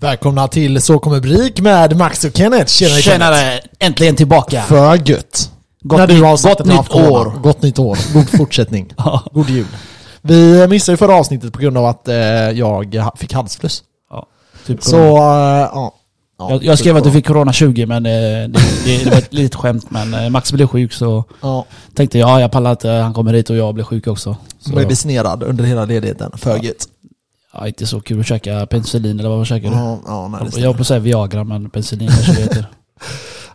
Välkomna till Så kommer Brik med Max och Kenneth. Tjenare, Kenneth. Tjenare! Äntligen tillbaka! För gött. Gott När du har gott nytt år. Gott nytt år. God fortsättning. Ja. God jul. Vi missade ju förra avsnittet på grund av att eh, jag fick halsfluss. Ja, typ Så, eh, ja. Ja, jag, jag skrev att du fick corona 20 men eh, det, det, det var ett litet skämt. Men eh, Max blev sjuk så Ja, tänkte jag, ja, jag pallar inte, han kommer hit och jag blir sjuk också. Så, medicinerad under hela ledigheten. För gött. Ja, inte så kul att käka penicillin eller vad käkar du? Ja, ja, nej, det jag var på att säga Viagra men penicillin kanske det heter.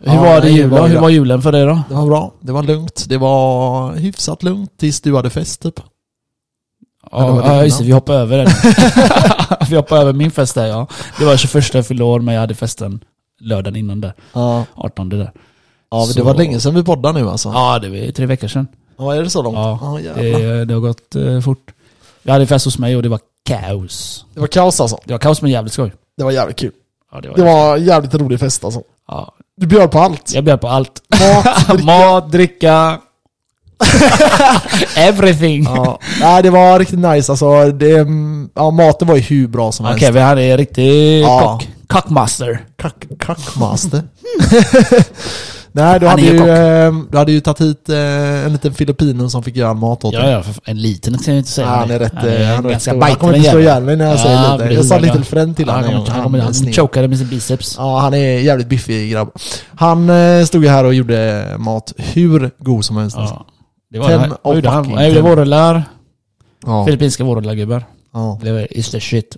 Hur var det nej, jul det då? var Hur var julen för dig då? Det var bra. Det var lugnt. Det var hyfsat lugnt tills du hade fest typ. Det Ja, ja just det, vi hoppade över den. vi hoppade över min fest där ja. Det var 21 jag fyllde år men jag hade festen lördagen innan där. Ja, 18 där. ja det Så- var länge sedan vi poddade nu alltså. Ja, det var tre veckor sedan. Ja, är det så långt? Ja, jävlar. det, det har gått eh, fort. Jag hade fest hos mig och det var kaos. Det var kaos alltså. Det var kaos men jävligt skoj. Det var jävligt kul. Ja, det var, Det var en jävligt rolig fest alltså. ja. Du bjöd på allt. Jag bjöd på allt. Mat, dricka. Mat, dricka. Everything. Okej, Ja. Nej, det var riktigt nice alltså. Det, mm, ja, maten var ju hur bra som helst. vi hade en riktig Ja. kock. Cockmaster. Kack, kackmaster. Nej, du Han hade, ju du hade ju tagit hit eh, en liten filippino som fick göra mat åt Ja, dig. ja, för en liten kan jag inte säga. Ja, han är rätt, Han eh, är han är rätt ganska stor. Han kommer inte slå ihjäl mig när jag säger Ja, lite. Jag sa Han- lite frän till Ja, han honom. han Han han sned. chokade med sin biceps. Ja, han är jävligt biffig grabb. Han eh, stod ju här och gjorde mat hur god som helst. Alltså. Ja. Det var Ten han. Vad gjorde han? Han gjorde vårrullar. Ja. Filippinska vårrullargubbar. ja. Det var just the shit.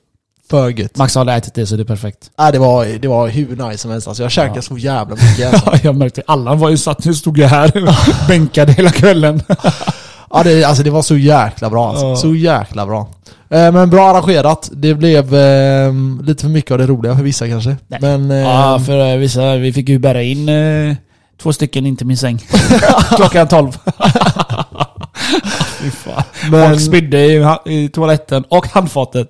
För gött. Max har aldrig ätit det så det är perfekt. Nej, det var, det var hur nice som helst. Alltså, jag käkade Ja. så jävla mycket. Alltså. Ja, jag märkte Allan var ju satt, nu stod jag här bänkad hela kvällen. Ja, det, alltså, det var så jäkla bra. Alltså. Ja. Så jäkla bra. Eh, men bra arrangerat. Det blev eh, lite för mycket av det roliga för vissa kanske. Nej. Men eh, Ja, för eh, vissa, vi fick ju bära in eh, två stycken in till min säng. Klockan 12. Fy fan. Men- Folk spydde i, i toaletten och handfatet.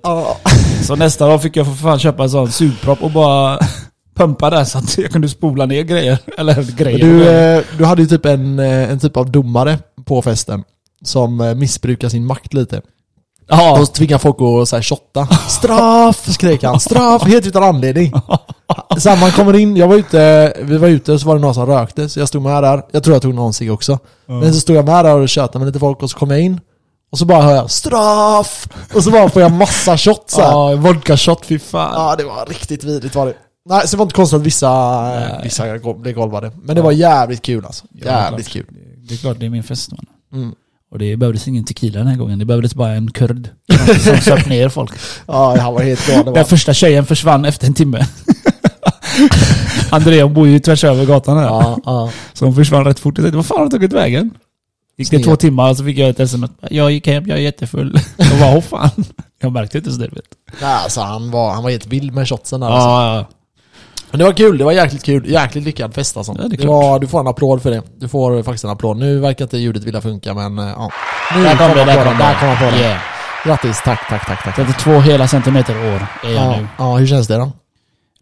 Så nästa dag fick jag för fan köpa en sån sugpropp och bara pumpa där så att jag kunde spola ner grejer. Eller grejer. du, eh, du hade ju typ en, eh, en typ av domare på festen. Som eh, missbrukar sin makt lite. ja. Och tvingade folk att så här, shotta. Straff! skrek han. Straff! Helt utan anledning. Sen man kommer in, jag var ute, vi var ute och så var det någon som rökte. Så jag stod med där. Jag tror jag tog någon cigg också. Men så stod jag med där och tjötade med lite folk och så kom jag in. Och så bara hör jag straff! Och så bara får jag massa shots här. Ja, vodka shot, fy fan. Ja, det var riktigt vidrigt var det. Nej, så det var inte konstigt att vissa, Nej. vissa blev golvade. Men det var jävligt kul alltså. Jävligt kul. Det är klart det är min fest man. Mm. Och det behövdes ingen tequila den här gången. Det behövdes bara en kurd. Som, söp ner folk. Ja, han var helt galen. Den första tjejen försvann efter en timme. Andrea bor ju tvärs över gatan här. Ja, ja. Så hon försvann rätt fort. Jag tänkte, vad fan har hon tagit vägen? Gick det Sned. två timmar så fick jag ett sms. Jag gick hem, jag är jättefull. Jag bara, åh fan. Jag märkte inte så det vet. Nej, alltså han var, han var helt vild med shotsen där alltså. Ja, ja. Men det var kul, det var jäkligt kul. Jäkligt lyckad fest alltså. Ja, det är det klart. var, du får en applåd för det. Du får faktiskt en applåd. Nu verkar inte ljudet vilja funka men eh, ja. Nu Där kom det, där applåden. kom Där kom applåden. det. Yeah. Grattis, tack, tack, tack, tack. 32 hela centimeter år är jag Ja, nu. ja, hur känns det då?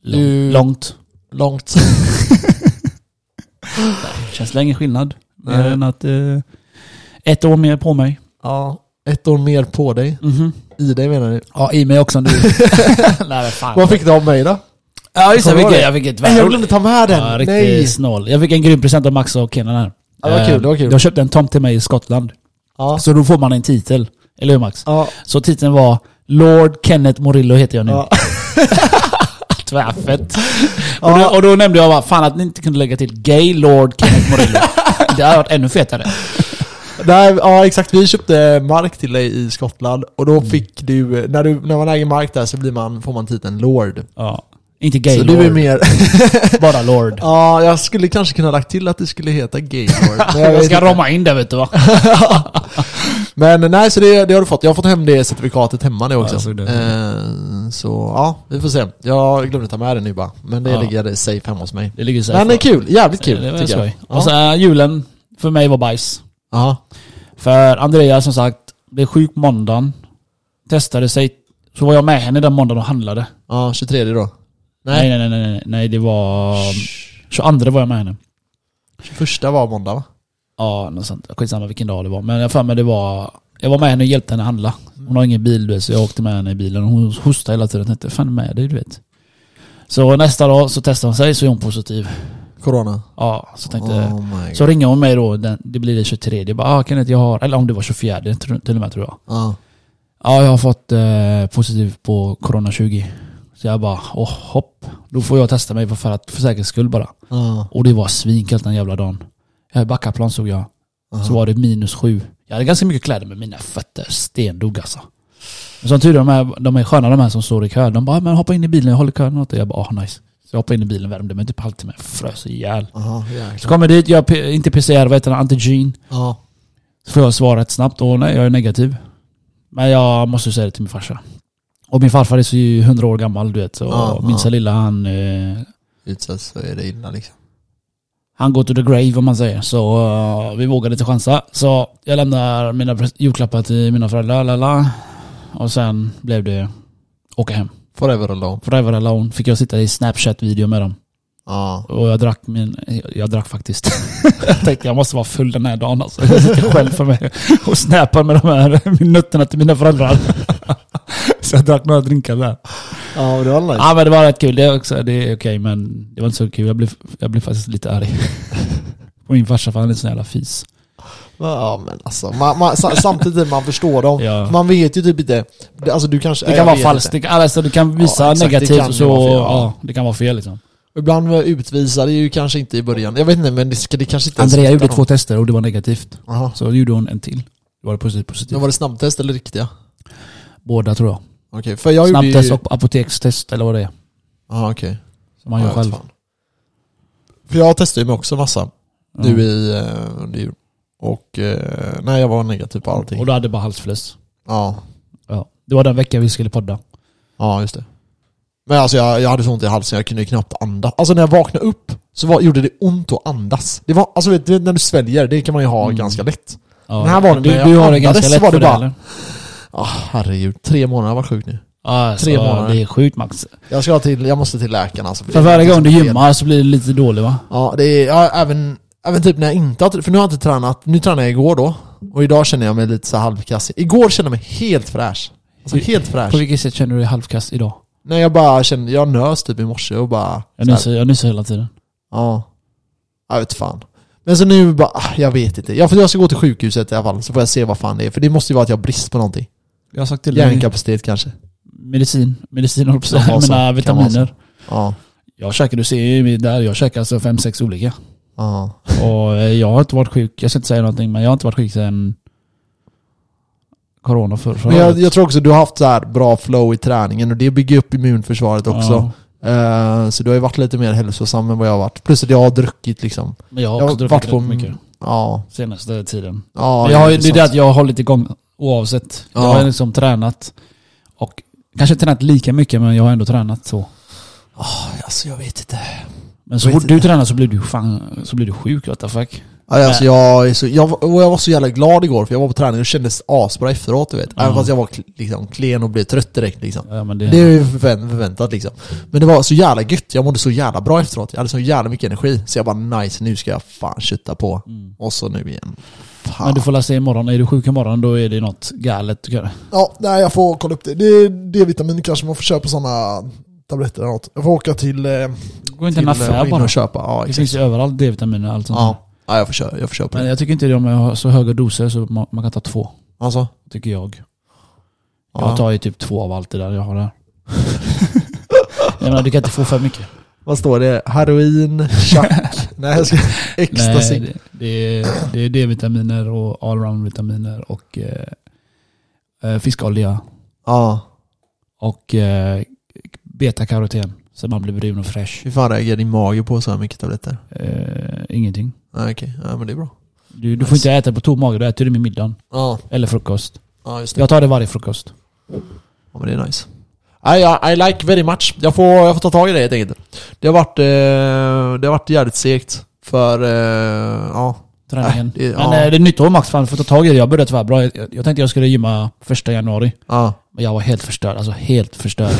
Du- Långt. Långt? Känns länge skillnad. Mer än att... Eh, ett år mer på mig. ja. Ett år mer på dig. Mhm. I dig menar du? Ja, i mig också nu. Nej fan. Vad fick du av mig då? Ja just det, jag fick, jag fick ett Nej, jag glömde ta med den! Ja, Nej! riktigt snål. Jag fick en grym present av Max och Kenan här. Ja, det var kul, det var kul. Jag köpte en tomt till mig i Skottland. Ja. Så då får man en titel. Eller hur Max? Ja. Så titeln var Lord Kenneth Morillo heter jag nu. Ja. Tvärfett. Ja. Och, då, och då nämnde jag bara, fan att ni inte kunde lägga till Gay Lord Kenneth Morillo. det hade varit ännu fetare. Nej, ja exakt, vi köpte mark till dig i Skottland och Mm. då fick du, när, du, när man äger mark där så blir man, får man titeln Lord. Ja. Inte Gay så Lord, du är mer, bara Lord. ja jag skulle kanske kunna lagt till att det skulle heta Gay Lord. Men, jag Jag ska rama in det vet du va? men nej, så det, det har du fått. Jag har fått hem det certifikatet hemma nu också. jag såg det. Eh, så ja, vi får se. Jag glömde ta med det nu bara. Men det Ja. ligger safe hemma hos mig. Det ligger så Men det är kul, jävligt kul Det var tycker jag. skoj. Och så äh, julen för mig var bajs. Ja. För Andrea som sagt blev sjuk måndagen. Testade sig. Så var jag med henne den måndagen och handlade. ja, 23 då. Nej, nej, nej, nej, nej, nej det var... 22 var jag med henne. 21 var måndag va? Ja, något sånt. Skitsamma vilken dag det var. Men jag för mig det var... Jag var med henne och hjälpte henne handla. Hon har ingen bil du vet, så jag åkte med henne i bilen och hon hostade hela tiden. Jag tänkte, fan med dig du vet. Så nästa dag så testade hon sig så är hon positiv. Corona. Ja, så tänkte Oh. Så ringer hon mig då, den, det blir det 23. Jag bara, ah, kan inte jag ha, eller om det var 24 tror- till och med tror jag. Ja. Ja, jag har fått eh, positiv på Corona 20. Så jag bara, åh hopp. Då får jag testa mig för, att, för säkerhets skull bara. Ja. Och det var svinkallt den jävla dagen. Jag i Backaplan såg jag. Aha. Så var det minus sju. Jag hade ganska mycket kläder men mina fötter stendog alltså. Men som tur är, de är, de är sköna de här som står i kö. De bara, men hoppa in i bilen, jag håller kön åt dig. Jag bara, ah nice. Så jag hoppade in i bilen, värmde mig typ halvtimme, frös ihjäl. Aha, Så kommer jag dit, jag inte PCR, vad heter det, antigen. Ja. Så får jag svar rätt snabbt och nej, jag är negativ. Men jag måste säga det till min farsa. Och min farfar är så ju 100 år gammal du vet. Så Ja, minsta ja. lilla han, eh, Utsätts är det illa liksom. han går to the grave om man säger. Så eh, vi vågade inte chansa. Så jag lämnar mina julklappar till mina föräldrar, lala. Och sen blev det åka hem. Forever alone. Forever alone fick jag sitta i Snapchat-video med dem. Ja. Och jag drack min, jag drack faktiskt. jag tänkte jag måste vara full den här dagen alltså. Jag sitter själv för mig och snappar med de här nötterna till mina föräldrar. Så jag drack några drinkar där. Ja, det var nice. Ja men det var rätt kul, det är, också, det är okej men det var inte så kul. Jag blev, jag blev faktiskt lite arg. På min farsa för han är en sån jävla fis. Ja men alltså, man, man, sa- samtidigt man förstår dem. Ja. Man vet ju typ inte, det- alltså du kanske... Det kan vara falskt, det alltså, du kan visa Ja, exakt, det negativt och så, fel, ja. ja. det kan vara fel liksom. Ibland var utvisade ju kanske inte i början. Jag vet inte men det, ska, det kanske inte Andrea gjorde två någon. tester och det var negativt. Jaha. Så gjorde hon en till. Det var positivt, positivt. Men var det snabbtest eller riktiga? Båda tror jag. Okej, för jag Snabbtest ju... och apotekstest eller vad det är. Jaha okej. Som man gör Ja, själv. fan. För jag testade ju mig också massa. Ja. Nu i... eh, under jul. Och... eh, nej jag var negativ på allting. Och du hade bara halsfluss. Ja. Ja. Det var den veckan vi skulle podda. Ja, just det. Men alltså jag, jag hade så ont i halsen, jag kunde ju knappt andas. Alltså när jag vaknade upp så var, gjorde det ont att andas. Det var, alltså vet du, när du sväljer, det kan man ju ha Mm. ganska lätt. Ja. Den här var det du, när jag du har det ganska lätt var det det bara- eller? Ah, herregud, tre månader, var sjuk nu. Ja, alltså, Tre månader. Det är sjukt Max. Jag ska till, jag måste till läkaren alltså. För varje gång du gymmar så blir du lite dålig va? Ja, det är, ja, även, även typ när jag inte har, för nu har jag inte tränat, nu tränade jag igår då. Och idag känner jag mig lite så här halvkassig. Igår kände jag mig helt fräsch. Alltså helt fräsch. På vilket sätt känner du dig halvkast idag? När jag bara kände, jag nös typ i morse och bara... Jag nyser, jag nyser hela tiden. Ja. Jag vet fan. Men så nu bara, ah, jag vet inte. Jag, får, jag ska gå till sjukhuset i alla fall, så får jag se vad fan det är. För det måste ju vara att jag har brist på någonting. Jag har sagt till dig. Hjärnkapacitet kanske. Medicin. Medicin håller på. Mina Kan vitaminer. Ja. Jag käkar, du ser ju där, jag käkar alltså fem sex olika. Ja. Och eh, jag har inte varit sjuk, jag ska inte säga någonting, men jag har inte varit sjuk sedan Corona för, förra Men jag, jag tror också du har haft så här bra flow i träningen och det bygger upp immunförsvaret också. Ja, Eh, så du har ju varit lite mer hälsosam än vad jag har varit. Plus att jag har druckit liksom. men jag har Jag också har druckit varit på... mycket Ja. senaste tiden. ja jag har, det är det att jag har hållit igång oavsett. Jag Ja. har liksom tränat och kanske inte tränat lika mycket men jag har ändå tränat så. Alltså jag vet inte. Men så fort du tränar så blir du fan, så blir du sjuk what the fuck. Ja, Alltså jag, är så, jag, var- och jag var så jävla glad igår för jag var på träning och kändes asbra efteråt du vet. Ja. Även fast jag var liksom, klen och blev trött direkt liksom. Ja, det, Det är ju förvänt, förväntat liksom. Men det var så jävla gött, jag mådde så jävla bra efteråt. Jag hade så jävla mycket energi. Så jag bara nice, nu ska jag fan kötta på. Mm. Och så nu igen. Fan. Men du får la se imorgon, är du sjuk imorgon då är det något galet jag. Ja, nej jag får kolla upp det. Det är D-vitamin kanske man får köpa sådana tabletter eller något. Jag får åka till... Eh, Gå inte en affär bara. och köpa. Ja, Det exakt. finns ju överallt D-vitaminer och allt sånt. Ja, ja jag får köpa, jag får köpa Men det. jag tycker inte de har så höga doser så man, man kan ta två. Alltså? Tycker jag. Ja. Jag tar ju typ två av allt det där jag har där. jag menar du kan inte få för mycket. Vad står det? Heroin, chack, nej jag ska... Ecstasy. Nej, det, det, är, det är D-vitaminer och allround-vitaminer och eh, eh, fiskolja Ja. och eh, beta-karoten. Så man blir brun och fräsch. Hur fan reagerar din mage på så här mycket tabletter? Eh, ingenting. Nej okej, ja men det är bra. Du, du får inte äta på tom mage, då äter du med middagen. Ja, Eller frukost. ja just det. Jag tar det varje frukost. Ja men det är nice. I, I, I like very much. Jag får, jag får ta tag i det helt enkelt. Det har varit, eh, det har varit jävligt segt. För, eh, ja. Träningen. Äh, det- Men ja. eh, det är nytt år Max, fan för att ta tag i det. Jag började tyvärr bra. Jag, jag tänkte jag skulle gymma första januari. ja. Men jag var helt förstörd, alltså helt förstörd.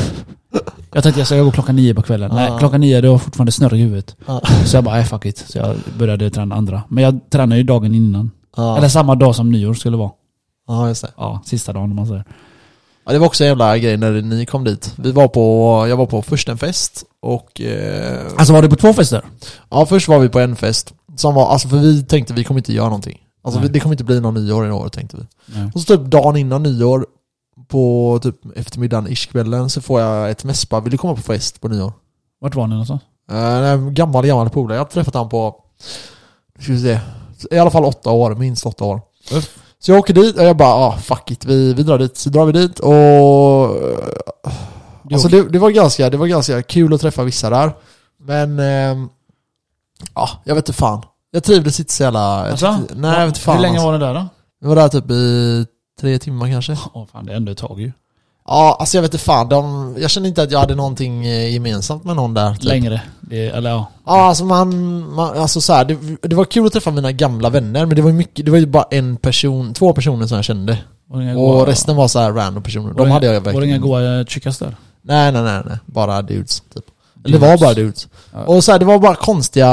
Jag tänkte jag ska gå klockan nio på kvällen. Nej, Ja. klockan nio det var fortfarande snurr i huvudet. Så jag bara, nej fuck it. Så jag började träna andra. Men jag tränade ju dagen innan. Eller samma dag som nyår skulle vara. ja, just det. Ja, sista dagen om man säger. Ja, det var också en jävla grej när ni kom dit. Vi var på, jag var på Furstenfest Och... Eh, Alltså var du på två fester? ja, först var vi på en fest. Som var, alltså för vi tänkte vi kommer inte göra någonting. Alltså vi, det kommer inte bli någon nyår i år tänkte vi. Nej. Och så typ dagen innan nyår, på typ eftermiddagen, ish kvällen, så får jag ett mess bara, vill du komma på fest på nyår? Vart var ni någonstans? Uh, gammal, gammal polare. Jag har träffat han på, ska vi se, i alla fall åtta år, minst åtta år. Uff. Så jag åker dit och jag bara, ah fuck it, vi, vi drar dit. Så drar vi dit och... eh, Alltså det, det, var ganska, det var ganska kul att träffa vissa där. Men... ehm, Ja, jag vet inte fan. Jag trivdes inte så jävla... jag Alltså? tyckte- nej, jag vet inte fan. Hur länge alltså. var ni där då? Vi var där typ i tre timmar kanske. Åh fan, det är ändå ett tag ju. Ja, alltså jag vet inte fan. De, jag kände inte att jag hade någonting eh, gemensamt med någon där. Typ. Längre. Det, eller ja. Ja, alltså man, man alltså så här, det, det var kul att träffa mina gamla vänner, men det var ju mycket, det var ju bara en person, två personer som jag kände. Var det inga Och goa- resten var så här random personer. var De det- hade jag Var det inga verkligen. goa eh, chickas där? Nej, nej, nej, nej. Bara dudes, typ. Det var bara dudes. Ja. Och så här, det var bara konstiga,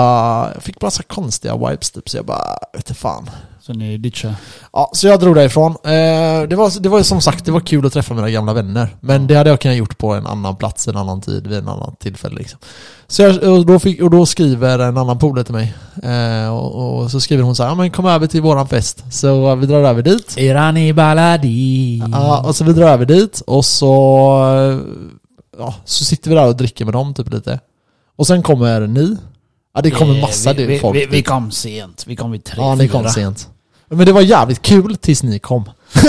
jag fick bara så konstiga vibes typ, så jag bara, vet inte fan. Så ni ditchade? Ja, så jag drog därifrån. Eh, det, var, det var som sagt, det var kul att träffa mina gamla vänner. Men det hade jag kunnat gjort på en annan plats, en annan tid, vid en annan tillfälle liksom. Så jag, och, då fick, och då skriver en annan polare till mig. Eh, och, och så skriver hon så här, ja men kom över till våran fest. Så vi drar över dit. Irani Baladi. Ja, och så vi drar över dit och så, ja, så sitter vi där och dricker med dem typ lite. Och sen kommer ni. Ja det kommer massa Eh, vi, vi, folk. vi, vi kom sent. Vi kom vid tre, ja ni kom fyra. sent. Men det var jävligt kul tills ni kom.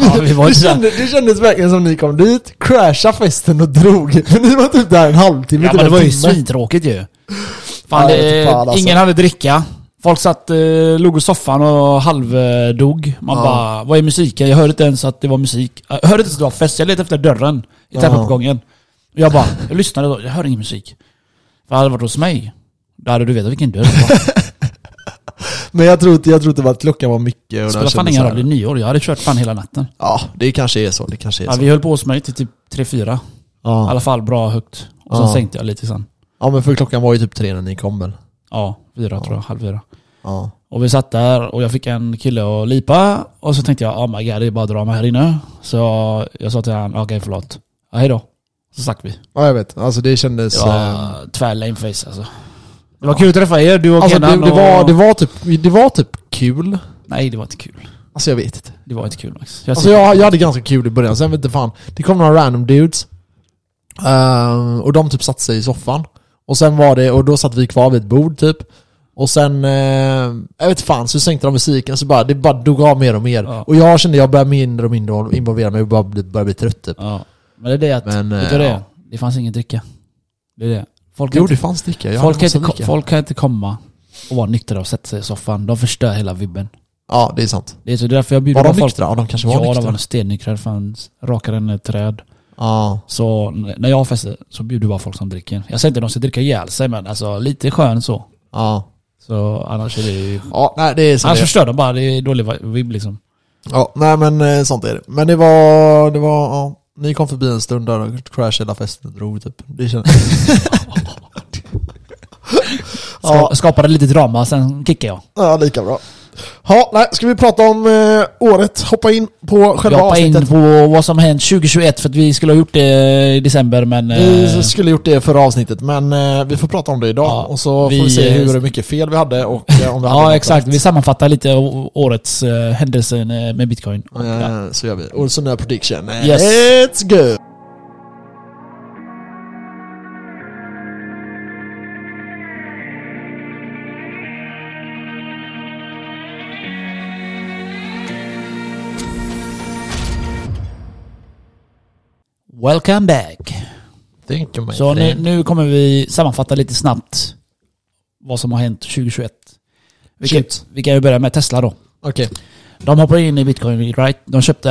Ja, det, kändes, det kändes verkligen som ni kom dit, crashade festen och drog. Men ni var typ där en halvtimme, Ja men det var ju svintråkigt ju. Fan, vet det, fan, alltså. ingen hade dricka. Folk satt, eh, låg i soffan och halvdog. Man Ja. bara, vad är musiken? Jag hörde inte ens att det var musik. Jag hörde inte ens att det var fest. Jag letade efter dörren i Ja. trappuppgången. Och jag bara, jag lyssnade och jag hörde ingen musik. För hade det varit hos mig, då hade du vetat vilken dörr det var. Men jag tror inte, jag tror inte att klockan var mycket. Och spelar fan ingen roll, det är nyår. Jag hade kört fan hela natten. Ja, det kanske är så. Det kanske är Ja, så. vi höll på hos mig till typ 3-4. I Ja. alla fall bra högt. Och sen Ja. sänkte jag lite sen. ja, men för klockan var ju typ tre när ni kom väl? Ja, fyra Ja. tror jag. Halv fyra. Ja. Och vi satt där och jag fick en kille att lipa och så tänkte jag oh my god det är bara drama här inne. Så jag sa till honom, okej förlåt. Ja, hej då. Så stack vi. Ja, jag vet. Alltså det kändes... Det var eh, tvär lame face alltså. Det var kul att träffa er, du och Alltså det, Kenan det, och... var, det, var typ, det var typ kul. Nej det var inte kul. Alltså jag vet inte. Det var inte kul Max. Jag Alltså jag, jag hade ganska kul i början, sen vet inte fan. Det kom några random dudes. Ehm, och de typ satte sig i soffan. Och sen var det, och då satt vi kvar vid ett bord typ. Och sen, eh, jag vet fan, så sänkte de musiken så bara, det bara dog av mer och mer. Ja. Och jag kände jag började mindre och mindre involvera mig och bara bli, började bli trött typ. Ja. Men det är det att, Men, vet eh, du vad det ja. Det fanns ingen dricka. Det är det. Folk Jo det inte, fanns dricka, jag folk, kan inte, dricka. folk kan inte komma och vara nyktra och sätta sig i soffan. De förstör hela vibben. Ja det är sant. Det är så därför jag bjuder Var de folk. nyktra? Ja de kanske var Ja, nyktra. de var stennyktra. Det fanns rakare än ett träd. Ja. Så när jag har fester så bjuder jag bara folk som dricker. Jag säger inte att de ska dricka ihjäl sig men alltså lite skön så. Ja. Så annars är det ju... Ja, nej det är så Annars det förstör de bara, det är dålig vi- vibb liksom. Ja, nej men eh, sånt är det. Men det var, det var, ja. Ni kom förbi en stund där och crashade hela festen och drog typ. Det kändes... Ska, ja, Skapade lite drama, sen kickade jag. ja, lika bra. Ja, nej, ska vi prata om eh, året? Hoppa in på själva hoppar in avsnittet. på vad som hänt 2021 för att vi skulle ha gjort det i december men... eh, Vi skulle gjort det förra avsnittet, men eh, vi får prata om det idag. Ja, och så får vi, se eh, hur mycket fel vi hade och eh, om vi hade Ja exakt, rätt. vi sammanfattar lite årets uh, händelser eh, med bitcoin. Och, ja. Eh, Så gör vi. Och så nya prediction. Eh, Yes. Let's go! Welcome back! Thank you my Så nu, friend. nu kommer vi sammanfatta lite snabbt vad som har hänt 2021. Vi kan, vi kan ju börja med Tesla då. Okej. De hoppade in i bitcoin, right? De köpte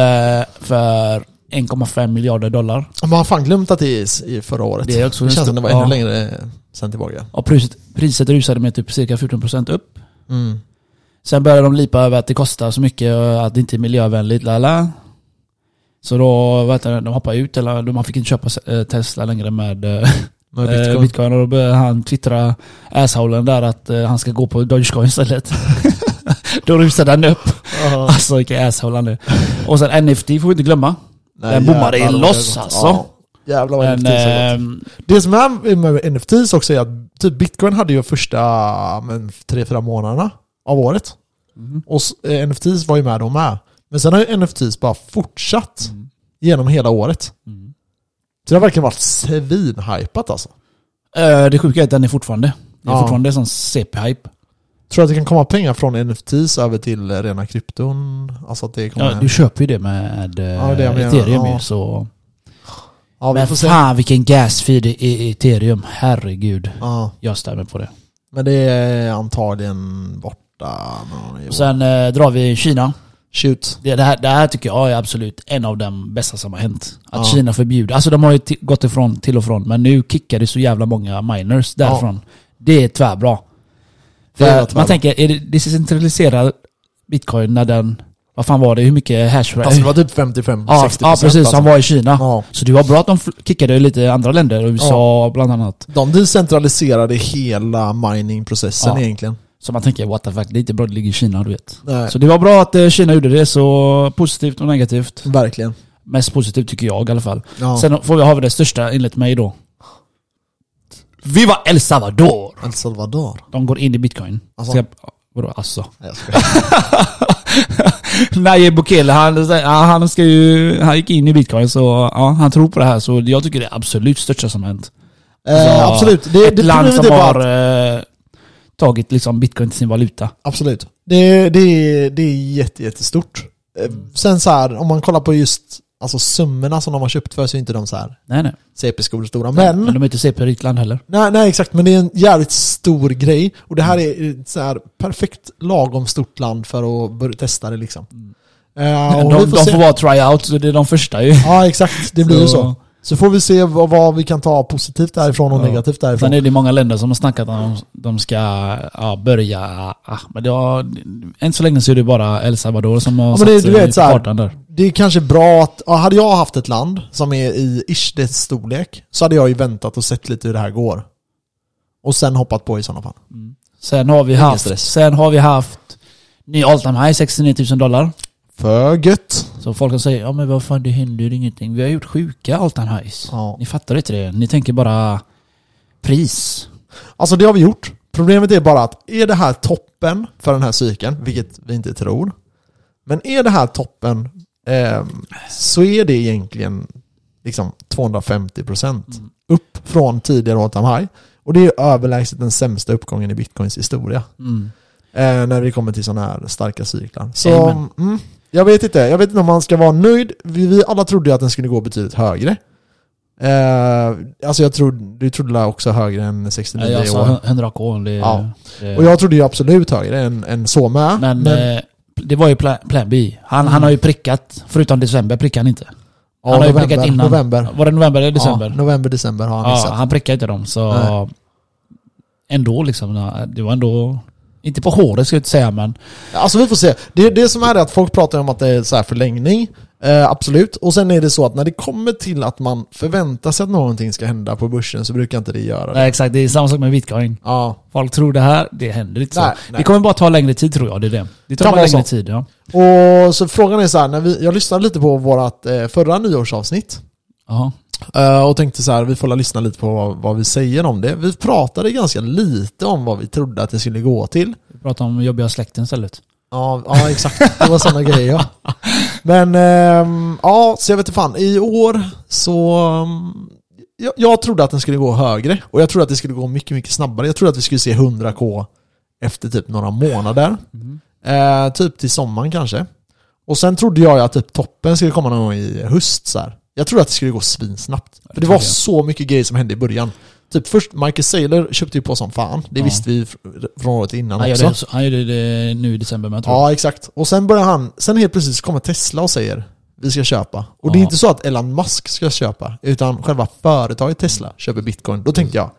för 1,5 miljarder dollar. Man har fan glömt att det är i förra året. Det är också det känns en som det var stor- ännu ja. längre sen tillbaka. Och priset, priset rusade med typ cirka 14% upp. Mm. Sen började de lipa över att det kostar så mycket och att det inte är miljövänligt. Lala. Så då, heter det, de hoppade ut, eller man fick inte köpa eh, Tesla längre med eh, Med bitcoin. bitcoin. bitcoin. Och då började han twittra assholen där att eh, han ska gå på Dogecoin istället. då rusade den upp. Ja. Alltså vilken asshole han är. Och sen NFT får vi inte glömma. Nej, Den bommade i loss, alltså. Ja. Jävlar vad Men, NFTs har gått. ehm, Det som är med NFTs också är att typ bitcoin hade ju första men, tre, fyra månaderna av året. mhm. Och eh, NFTs var ju med de med. Men sen har ju NFTs bara fortsatt Mm. genom hela året. Mm. Så det har verkligen varit svinhypat alltså. Eh, Det sjuka är att den är fortfarande. Det är Ja. fortfarande sån CP-hype. Tror du att det kan komma pengar från NFTs över till rena krypton? Alltså att det kommer... Ja, du köper ju det med Ja, det ethereum ja. ju, så... ja, vi Men får se. fan vilken gasfeed i ethereum. Herregud. Ja, Jag stämmer på det. men det är antagligen borta. sen eh, drar vi Kina. Shoot. Det, det, här, det här tycker jag är absolut en av de bästa som har hänt. Att Ja. Kina förbjuder, alltså de har ju gått ifrån till och från, men nu kickar det så jävla många miners därifrån. Det är tvärbra. Det är tvärbra. man tänker, är det decentraliserad bitcoin när den, vad fan var det, hur mycket hash Alltså det var typ 55-60% ja, ja precis, alltså. som var i Kina. Ja. Så det var bra att de kickade lite i andra länder, USA bland annat. De decentraliserade hela miningprocessen Ja. egentligen. Så man tänker, what the fuck, det är inte bra att det ligger i Kina, du vet. Nej, Så det var bra att eh, Kina gjorde det, så positivt och negativt. verkligen. Mest positivt tycker jag i alla fall. Ja. Sen får vi, vi det största enligt mig då. Viva El Salvador! El Salvador. De går in i bitcoin. Alltså? Ska, vadå alltså? Nej, jag skojar. Nayib Bukele, han, han, ska ju, han gick in i bitcoin så ja, han tror på det här. Så jag tycker det är absolut största som hänt. eh, absolut. Det, Ett det land som har att, eh, tagit liksom bitcoin till sin valuta. Absolut. Det, det, är- det är jätte, jättestort. Eh, Sen så här, om man kollar på just alltså summorna som de har köpt för så är inte de så här Nej nej. CP-skor stora. Men, Men de är inte CP-rikt land heller. nej, nej exakt, men det är en jävligt stor grej. Och det här är ett så här perfekt lagom stort land för att börja testa det liksom. Eh, och de vi de får får, vara tryout, så det är de första ju. Ja exakt, det blir ju så. Så får vi se vad, vad vi kan ta positivt därifrån och Ja. negativt därifrån. Sen är det många länder som har snackat om att de ska ja, börja... Ah, men det har, än så länge så är det bara El Salvador som har men satt det- sig vet, på så kartan där. Det är kanske bra att, ja, hade jag haft ett land som är i ish dess storlek så hade jag ju väntat och sett lite hur det här går. Och sen hoppat på i sådana fall. Sen har vi Ingen haft, stress. sen har vi haft ny all time high, 69 000 dollar. För gött. Så folk kan säga ja men vad fan det händer ju ingenting. Vi har gjort sjuka highs. Ja. Ni fattar inte det. Ni tänker bara pris. Alltså det har vi gjort. Problemet är bara att är det här toppen för den här cykeln, vilket vi inte tror. Men är det här toppen ehm, så är det egentligen liksom 250% upp från tidigare all time high. Och det är överlägset den sämsta uppgången i bitcoins historia. Mm. Eh, när det kommer till sådana här starka cyklar. Så, mm, jag vet inte. Jag vet inte om man ska vara nöjd. Vi, vi alla trodde ju att den skulle gå betydligt högre. Eh, alltså jag trodde, du trodde också högre än 69 Jag år. sa 100k. Det, Ja. det, Och jag trodde ju absolut högre än, än så med. men eh, det var ju plan, plan B. Han, Mm. han har ju prickat, förutom december prickade han inte. ja, han har ju november, prickat innan. November. Var det november eller december? Ja, november, december har han Ja, missat. han prickade inte dem så... Nej. Ändå liksom, det var ändå... Inte på håret ska jag inte säga men... Alltså vi får se. Det, det som är det att folk pratar om att det är så här förlängning. Eh, absolut. Och sen är det så att när det kommer till att man förväntar sig att någonting ska hända på börsen så brukar inte det göra det. Nej exakt, det är samma sak med bitcoin. Ja. Folk tror det här, det händer inte Nej, så. nej. Det kommer bara ta längre tid tror jag, det är det. Det tar Kan bara längre så. tid ja. Och så frågan är så här, när vi, jag lyssnade lite på vårt eh, förra nyårsavsnitt. Jaha. Eh, och tänkte så här, vi får lyssna lite på vad, vad vi säger om det. Vi pratade ganska lite om vad vi trodde att det skulle gå till. Vi pratar om jobbiga släkten istället. Ja, ja exakt. Det var sådana grejer ja. Men ehm, ja, så jag vet inte fan. I år så... um, jag, jag trodde att den skulle gå högre. Och jag trodde att det skulle gå mycket, mycket snabbare. Jag trodde att vi skulle se 100k efter typ några månader. Eh, typ till sommaren kanske. Och sen trodde jag att typ toppen skulle komma någon gång i höst så här. Jag trodde att det skulle gå svinsnabbt. För det var så mycket grejer som hände i början. Typ först, Michael Saylor köpte ju på som fan. Det Ja. visste vi fr- från året innan Han också. det, han gjorde det nu i december med jag tror. Ja, exakt. Och sen börjar han, sen helt plötsligt kommer Tesla och säger vi ska köpa. Och det är Ja. inte så att Elon Musk ska köpa, utan själva företaget Tesla köper bitcoin. Då tänkte jag,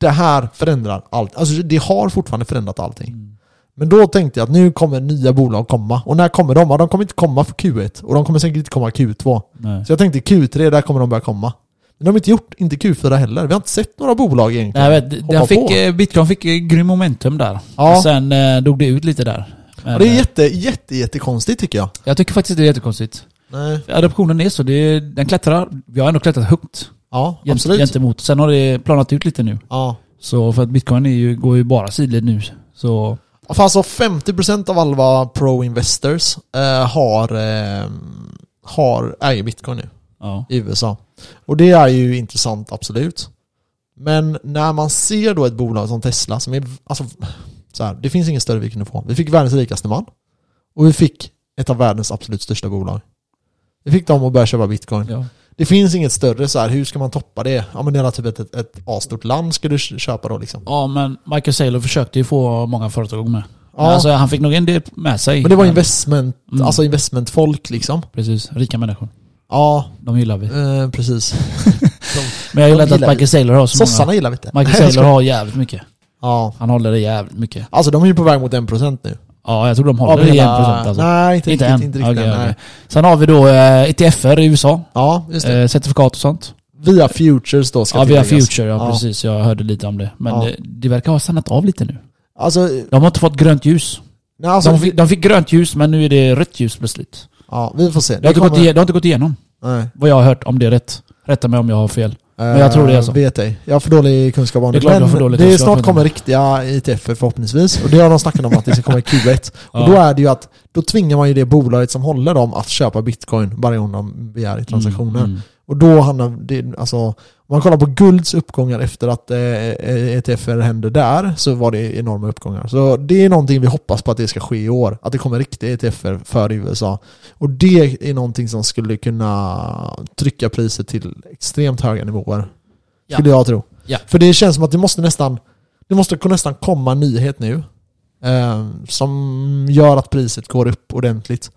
det här förändrar allt. Alltså det har fortfarande förändrat allting. Men då tänkte jag att nu kommer nya bolag komma. Och när kommer de? Ja, de kommer inte komma för Q1. Och de kommer säkert inte komma Q2. Nej. Så jag tänkte Q3, där kommer de börja komma. Men de har inte gjort, inte Q4 heller. Vi har inte sett några bolag egentligen. Nej, den fick, på. eh, bitcoin fick eh, grym momentum där. Ja. Och sen eh, dog det ut lite där. Men, det är eh, jätte, jätte, jättekonstigt tycker jag. Jag tycker faktiskt det är jättekonstigt. Nej. Adoptionen är så, det, den klättrar. Vi har ändå klättrat högt. Ja, gent- absolut. gentemot. Sen har det planat ut lite nu. Ja. Så för att bitcoin är ju, går ju bara sidled nu. Så alltså 50% av alla pro-investors eh, har, eh, har, äger bitcoin nu ja. i USA. Och det är ju intressant, absolut. Men när man ser då ett bolag som Tesla som är, alltså, så här, det finns ingen större vi kunde få. Vi fick världens rikaste man. Och vi fick ett av världens absolut största bolag. Vi fick dem att börja köpa bitcoin. ja. Det finns inget större så här, hur ska man toppa det? Ja men det är typ ett, ett, ett A-stort land ska du köpa då liksom. Ja men Michael Saylor försökte ju få många företag med. Ja. Men Alltså han fick nog en del med sig. Men det var investment, Mm. alltså investmentfolk liksom. Precis, rika människor. Ja, De gillar vi. eh, precis. Men jag gillar de inte att Michael Saylor har så Sossarna många. gillar vi inte. Michael Saylor har jävligt mycket. Ja. Han håller det jävligt mycket. Alltså de är ju på väg mot 1% nu. Ja, jag tror de håller det hela- 1% alltså. Nej, inte, Inte riktigt. än? Inte riktigt nej. okej. Sen har vi då eh, ETFer i USA. Ja, just det. Eh, certifikat och sånt. Via Futures då ska Ja, via. Future, ja, Ja. precis. Jag hörde lite om det. Men Ja. det, det verkar ha stannat av lite nu. Alltså, De har inte fått grönt ljus. nej, alltså de, fick, de fick grönt ljus, men nu är det rött ljus plötsligt. ja, vi får se. Det har, inte gått, ige- det har inte gått igenom. Nej. Vad jag har hört, om det är rätt. Rätta mig om jag har fel. Men jag tror det är så. Eh, Vet ej. Jag har för dålig kunskap om Det det. är Men för det är snart kommer riktiga ITF förhoppningsvis. Och det har de snackat om att det ska komma i Q1. Och Ja. då är det ju att, då tvingar man ju det bolaget som håller dem att köpa bitcoin varje gång de begär i transaktioner. Mm, mm. Och då handlar det, alltså, om man kollar på gulds uppgångar efter att eh, ETFer hände där, så var det enorma uppgångar. Så det är någonting vi hoppas på att det ska ske i år, att det kommer riktiga ETFer för USA. Och det är någonting som skulle kunna trycka priset till extremt höga nivåer. Ja. Skulle jag tro. Ja. För det känns som att det måste nästan, det måste nästan komma en nyhet nu. Eh, som gör att priset går upp ordentligt.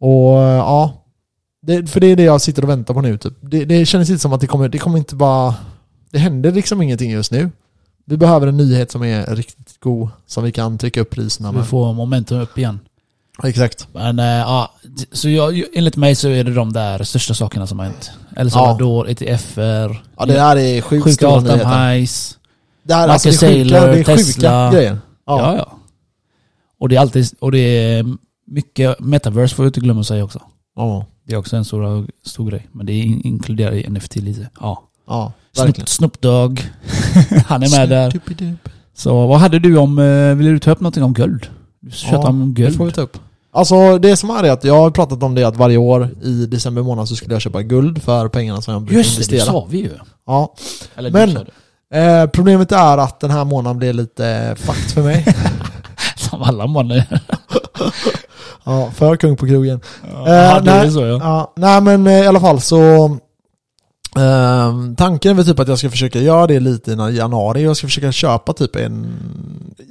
Och eh, ja, det, för det är det jag sitter och väntar på nu typ. Det, det känns inte som att det kommer, det kommer inte bara... Det händer liksom ingenting just nu. Vi behöver en nyhet som är riktigt god, som vi kan trycka upp priserna Vi med. får momentum upp igen. Exakt. Men äh, ja, så jag, enligt mig så är det de där största sakerna som har hänt. El Ja. Salvador, ETFer, Ja det här är sjukt sjuka stora all time nyheter. highs. Det här, alltså, det är sjuka, Saylor, det är sjuka grejer. Ja. Ja. ja, Och det är alltid, och det är mycket, metaverse får vi inte glömma att säga också. Ja, Det är också en stor, stor grej. Men det in- inkluderar i NFT lite. Ja. ja Snoop, verkligen. Snoop Dogg, han är med där. Så vad hade du om, eh, vill du ta upp någonting om guld? Du tjatar om det guld. får vi ta upp. Alltså det som är det att jag har pratat om det att varje år i december månad så skulle jag köpa guld för pengarna som jag brukar Just det, det investera. sa vi ju. Ja. Eller Men- det. Eh, problemet är att den här månaden blev lite fucked för mig. Som alla månader. ja, för kung på krogen. Ja, det nej. är så ja. Ja, nej men eh, i alla fall så ehm, Tanken är väl typ att jag ska försöka göra det lite i januari. Jag ska försöka köpa typ en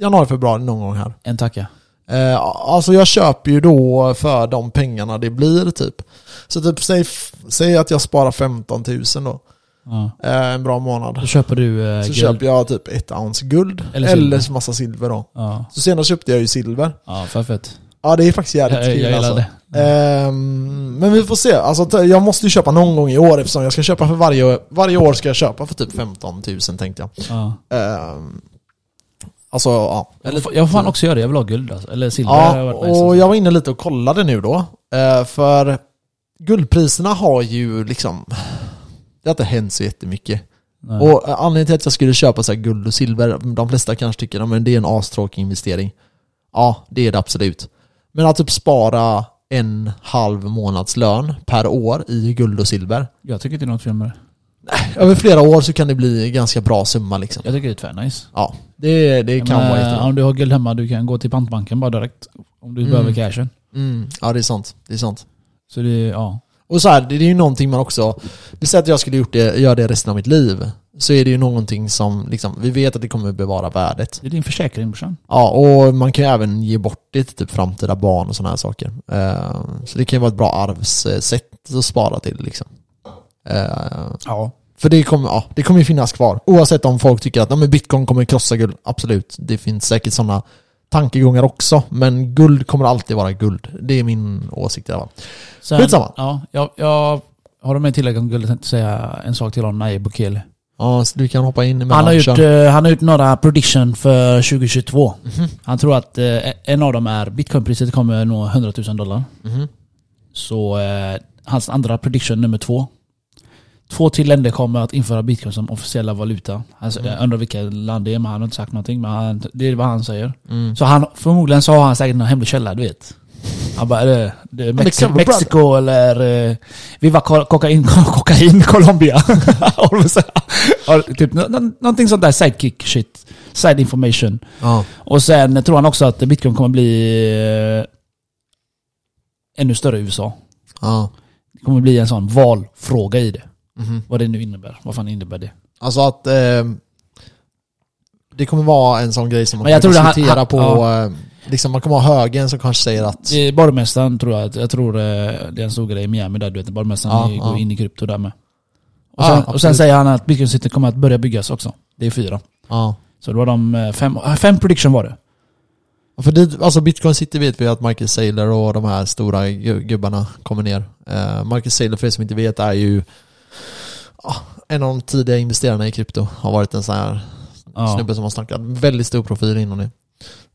januari, februari någon gång här. En tacka. Eh, alltså jag köper ju då för de pengarna det blir typ. Så typ säg, säg att jag sparar 15 000 då. Ja. Eh, en bra månad. Då köper du eh, Så guld. köper jag typ ett ounce guld. Eller Eller, silver. massa silver då. Ja, Så senast köpte jag ju silver. ja för fett. Ja det är faktiskt jävligt Jag, jag kul alltså. det. Ehm, men vi får se. Alltså, jag måste ju köpa någon gång i år eftersom jag ska köpa för varje, varje år ska jag köpa för typ 15 000 tänkte jag. Ja. Ehm, alltså ja. Eller, jag får fan också göra det, jag vill ha guld alltså. Eller silver. Ja, nice, och jag var inne lite och kollade nu då. Eh, för guldpriserna har ju liksom... Det har inte hänt så jättemycket. Nej. Och eh, anledningen till att jag skulle köpa så guld och silver, de flesta kanske tycker att det är en astråkig investering. Ja, det är det absolut. Men att typ spara en halv månads lön per år i guld och silver. Jag tycker inte det är något fel med det. Över flera år så kan det bli en ganska bra summa liksom. Jag tycker det är tvärnice. Ja, det, det kan vara eh, jättebra. Om du har guld hemma, du kan gå till pantbanken bara direkt. Om du Mm. behöver cashen. Mm, ja, det är sant. Det är sant. Så det, ja. Och så här, det är ju någonting man också... Vi säger att jag skulle gjort det, göra det resten av mitt liv. Så är det ju någonting som, liksom, vi vet att det kommer bevara värdet. Det är din försäkring brorsan. Ja, och man kan ju även ge bort det till typ framtida barn och sådana här saker. Eh, så det kan ju vara ett bra arvssätt att spara till liksom. Eh, Ja. för det kommer, ja, det kommer ju finnas kvar. Oavsett om folk tycker att ja, men bitcoin kommer krossa guld. Absolut, det finns säkert sådana tankegångar också. Men guld kommer alltid vara guld. Det är min åsikt i alla fall. Skitsamma. Ja, jag, jag har du med tillägg om guld? Jag tänkte säga en sak till om Nayib Bukele. Ja, så du kan hoppa in emellan. Han har, gjort, eh, han har gjort några prediction för 2022. Mhm. Han tror att eh, en av dem är bitcoinpriset kommer nå 100 000 dollar. Mhm. Så eh, hans andra prediction nummer två två till länder kommer att införa bitcoin som officiella valuta. Alltså, Mm. Jag undrar vilka land det är, men han har inte sagt någonting. Men han, det är vad han säger. Mm. Så han, förmodligen så har han säkert någon hemlig källa, du vet. Han bara, det, det Undercover Mexiko eller eh, Viva ko- kokain, kokain Colombia. Typ, nå- nå- någonting sånt där sidekick shit. Side information. Ja. Och sen tror han också att bitcoin kommer bli eh, ännu större i USA. Ja. Det kommer bli en sån valfråga i det. Mhm. Vad det nu innebär. Vad fan innebär det? Alltså att eh, det kommer vara en sån grej som man jag kommer tror det han- diskutera han- på, ja. eh, liksom man kommer ha högen som kanske säger att Det är Borgmästaren tror jag. Jag tror eh, det är en stor grej i Miami där du vet. Borgmästaren Ja, ja. går in i krypto där med. Och Ja, sen, absolut. och sen säger han att Bitcoin City kommer att börja byggas också. Det är fyra. ja. Så det var de eh, fem, ah, fem prediction var det. För det, alltså Bitcoin City vet vi att Michael Saylor och de här stora gu- gubbarna kommer ner. Uh, Michael Saylor för er som inte vet är ju en av de tidiga investerarna i krypto. Har varit en sån här Ja. snubbe som har snackat väldigt stor profil inom det.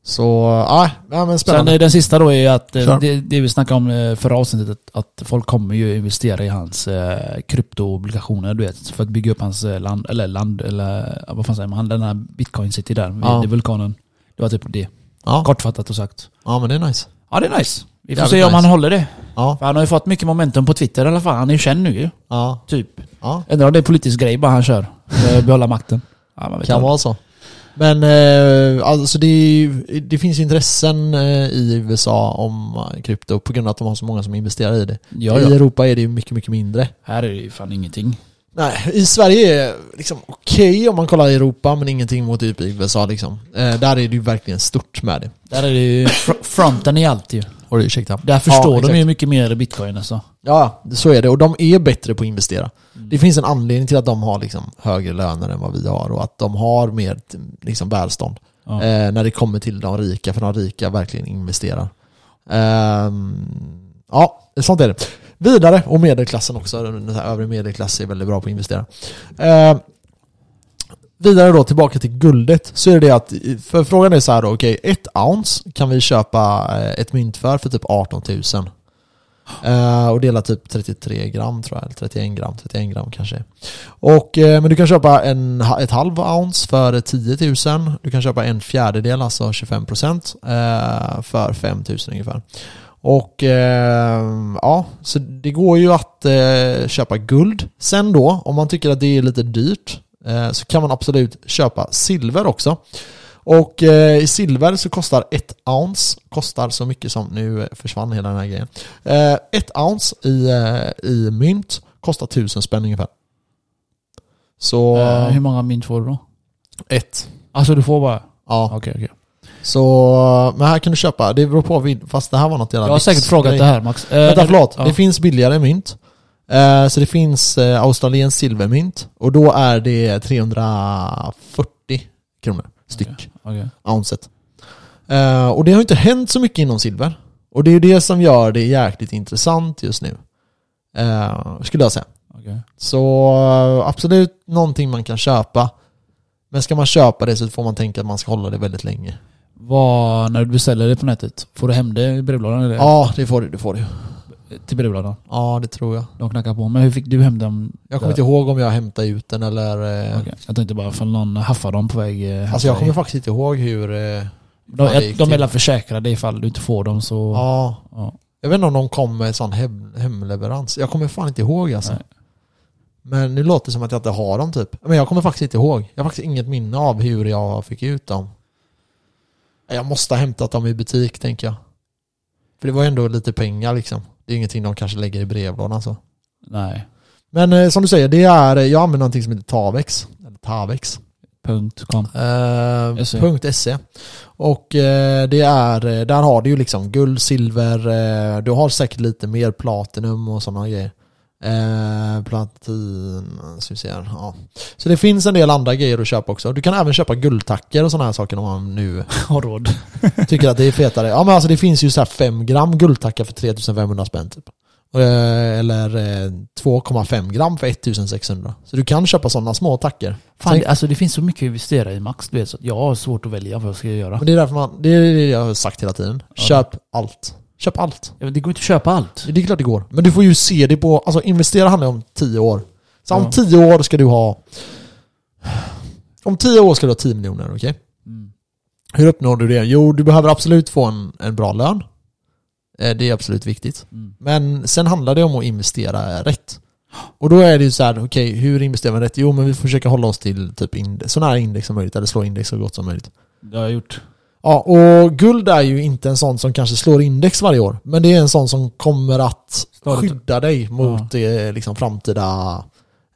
Så, ja men Sen spännande. eh, den sista då är att eh, Kör. det, det vi snackade om eh, förra avsnittet, att folk kommer ju investera i hans eh, kryptoobligationer du vet. För att bygga upp hans land, eller land, eller vad fan säger man, den här bitcoin city där vid Ja. vulkanen. Det var typ det. ja. Kortfattat och sagt. ja men det är nice. Ja det är nice. Vi får Jävligt se om nice. han håller det. Ja, För han har ju fått mycket momentum på Twitter i alla fall. Han är ju känd nu ju. ja, Typ. ja. Undrar om det är politisk grej bara han kör. För att behålla makten. Ja, man vet Kan vara så. Men eh, alltså det, är ju- det finns ju intressen eh, i USA om eh, krypto på grund av att de har så många som investerar i det. Ja, I ja. Europa är det ju mycket, mycket mindre. Här är det ju fan ingenting. Nej, i Sverige är liksom okej om man kollar i Europa men ingenting mot typ USA liksom. Eh, där är det ju verkligen stort med det. Där är det ju fr- fronten i allt ju. Har du ursäkta? Där förstår Ja, de ju mycket mer bitcoin alltså. Ja, så är det. Och de är bättre på att investera. Mm. Det finns en anledning till att de har liksom högre löner än vad vi har och att de har mer liksom, välstånd. Ja. Eh, när det kommer till de rika, för de rika verkligen investerar. Ehm, ja, sånt är det. Vidare, och medelklassen också, den här övre medelklass är väldigt bra på att investera. Eh, vidare då, tillbaka till guldet, så är det det att, för frågan är så här då, okej, ett ounce kan vi köpa eh, ett mynt för, för typ 18 000. Eh, och dela typ 33 gram tror jag, eller 31 gram, 31 gram kanske. Och, eh, men du kan köpa en, ett halv ounce för 10 000. Du kan köpa en fjärdedel, alltså 25% eh, för 5 000 ungefär. Och eh, ja, så det går ju att eh, köpa guld. Sen då, om man tycker att det är lite dyrt, eh, så kan man absolut köpa silver också. Och eh, i silver så kostar ett ounce, kostar så mycket som, nu försvann hela den här grejen. Eh, ett ounce i, eh, i mynt kostar tusen spänn ungefär. Så, hur många mynt får du då? ett. Alltså du får bara? Ja, Okej, okej. Så, men här kan du köpa, det beror på, fast det här var något jävla Jag har säkert frågat det här Max. Eh, Vänta förlåt, Ja. det finns billigare mynt. Eh, så det finns eh, australienskt silvermynt och då är det 340 kronor styck, Okej. ounset. Eh, och det har inte hänt så mycket inom silver. Och det är ju det som gör det jäkligt intressant just nu. Eh, skulle jag säga. okej. Så absolut någonting man kan köpa. Men ska man köpa det så får man tänka att man ska hålla det väldigt länge. Vad, när du beställer det på nätet, får du hem det i brevlådan eller? Ja, det får du. Det får du. Till brevlådan? Ja, det tror jag. De knackar på. Men hur fick du hem dem? Jag kommer inte ihåg om jag hämtade ut den eller... eh, Okej. Jag tänkte bara för någon haffar dem på väg eh, hem Alltså jag kommer faktiskt inte ihåg hur... eh, De, jag, är väl försäkrade ifall du inte får dem så... Ja. Ja. Jag vet inte om de kom med sån hem, hemleverans. Jag kommer fan inte ihåg alltså. Nej. Men nu låter det som att jag inte har dem typ. Men jag kommer faktiskt inte ihåg. Jag har faktiskt inget minne av hur jag fick ut dem. Jag måste ha hämtat dem i butik tänker jag. För det var ju ändå lite pengar liksom. Det är ingenting de kanske lägger i brevlådan så. Nej. Men eh, som du säger, det är, jag använder någonting som heter Tavex. Eller Tavex. Punkt com. Eh, SE. .se. Och eh, det är, eh, där har du ju liksom guld, silver, eh, du har säkert lite mer platinum och sådana grejer. Eh, platin, ska vi se här. Ja. Så det finns en del andra grejer att köpa också. Du kan även köpa guldtacker och sådana här saker om man nu Har råd. tycker att det är fetare. Ja men alltså det finns ju så här 5 gram guldtackar för 3500 spänn typ. Eh, Eller eh, 2,5 gram för 1600. Så du kan köpa sådana små tacker. Fan, Sen- alltså det finns så mycket att investera i Max, du vet, så jag har svårt att välja vad jag ska göra. Men det är därför man, det är det jag har sagt hela tiden. Ja. Köp allt. Köp allt. Ja, men Det går inte att köpa allt. Det är klart det går. Men du får ju se det på, alltså investera handlar om 10 år. Så om Ja. 10 år ska du ha... Om 10 år ska du ha 10 miljoner, okej? Mm. Hur uppnår du det? Jo, du behöver absolut få en, en bra lön. Eh, Det är absolut viktigt. Mm. Men sen handlar det om att investera rätt. Och då är det ju så här, okej, hur investerar man rätt? Jo, men vi får försöka hålla oss till typ index, så nära index som möjligt, eller slå index så gott som möjligt. Det har jag gjort. Ja, och guld är ju inte en sån som kanske slår index varje år, men det är en sån som kommer att Stadigt. skydda dig mot eh, liksom framtida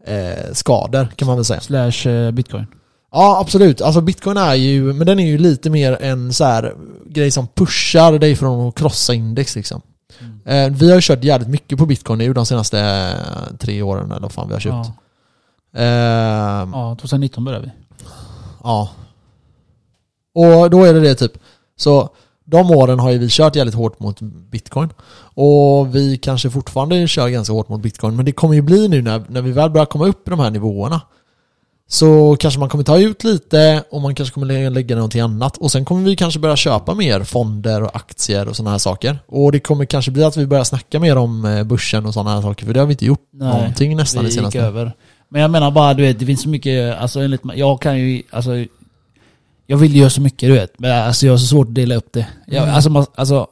eh, skador, kan man väl säga. Slash eh, bitcoin. Ja, absolut. Alltså bitcoin är ju, men den är ju lite mer en så här grej som pushar dig från att krossa index liksom. Mm. Eh, vi har ju kört jävligt mycket på bitcoin nu de senaste eh, tre åren eller vad fan vi har köpt. Ja. Ja. Eh, ja, 2019 började vi. ja. Och då är det det typ. Så de åren har ju vi kört jävligt hårt mot bitcoin. Och vi kanske fortfarande kör ganska hårt mot bitcoin. Men det kommer ju bli nu när, när vi väl börjar komma upp i de här nivåerna. Så kanske man kommer ta ut lite och man kanske kommer lä- lägga någonting annat. Och sen kommer vi kanske börja köpa mer fonder och aktier och sådana här saker. Och det kommer kanske bli att vi börjar snacka mer om eh, börsen och sådana här saker. För det har vi inte gjort Nej, någonting nästan det senaste. över. Men jag menar bara, du vet, det finns så mycket, alltså enligt jag kan ju, alltså jag vill göra så mycket du vet, men alltså jag har så svårt att dela upp det. Jag, Mm. alltså, man, alltså,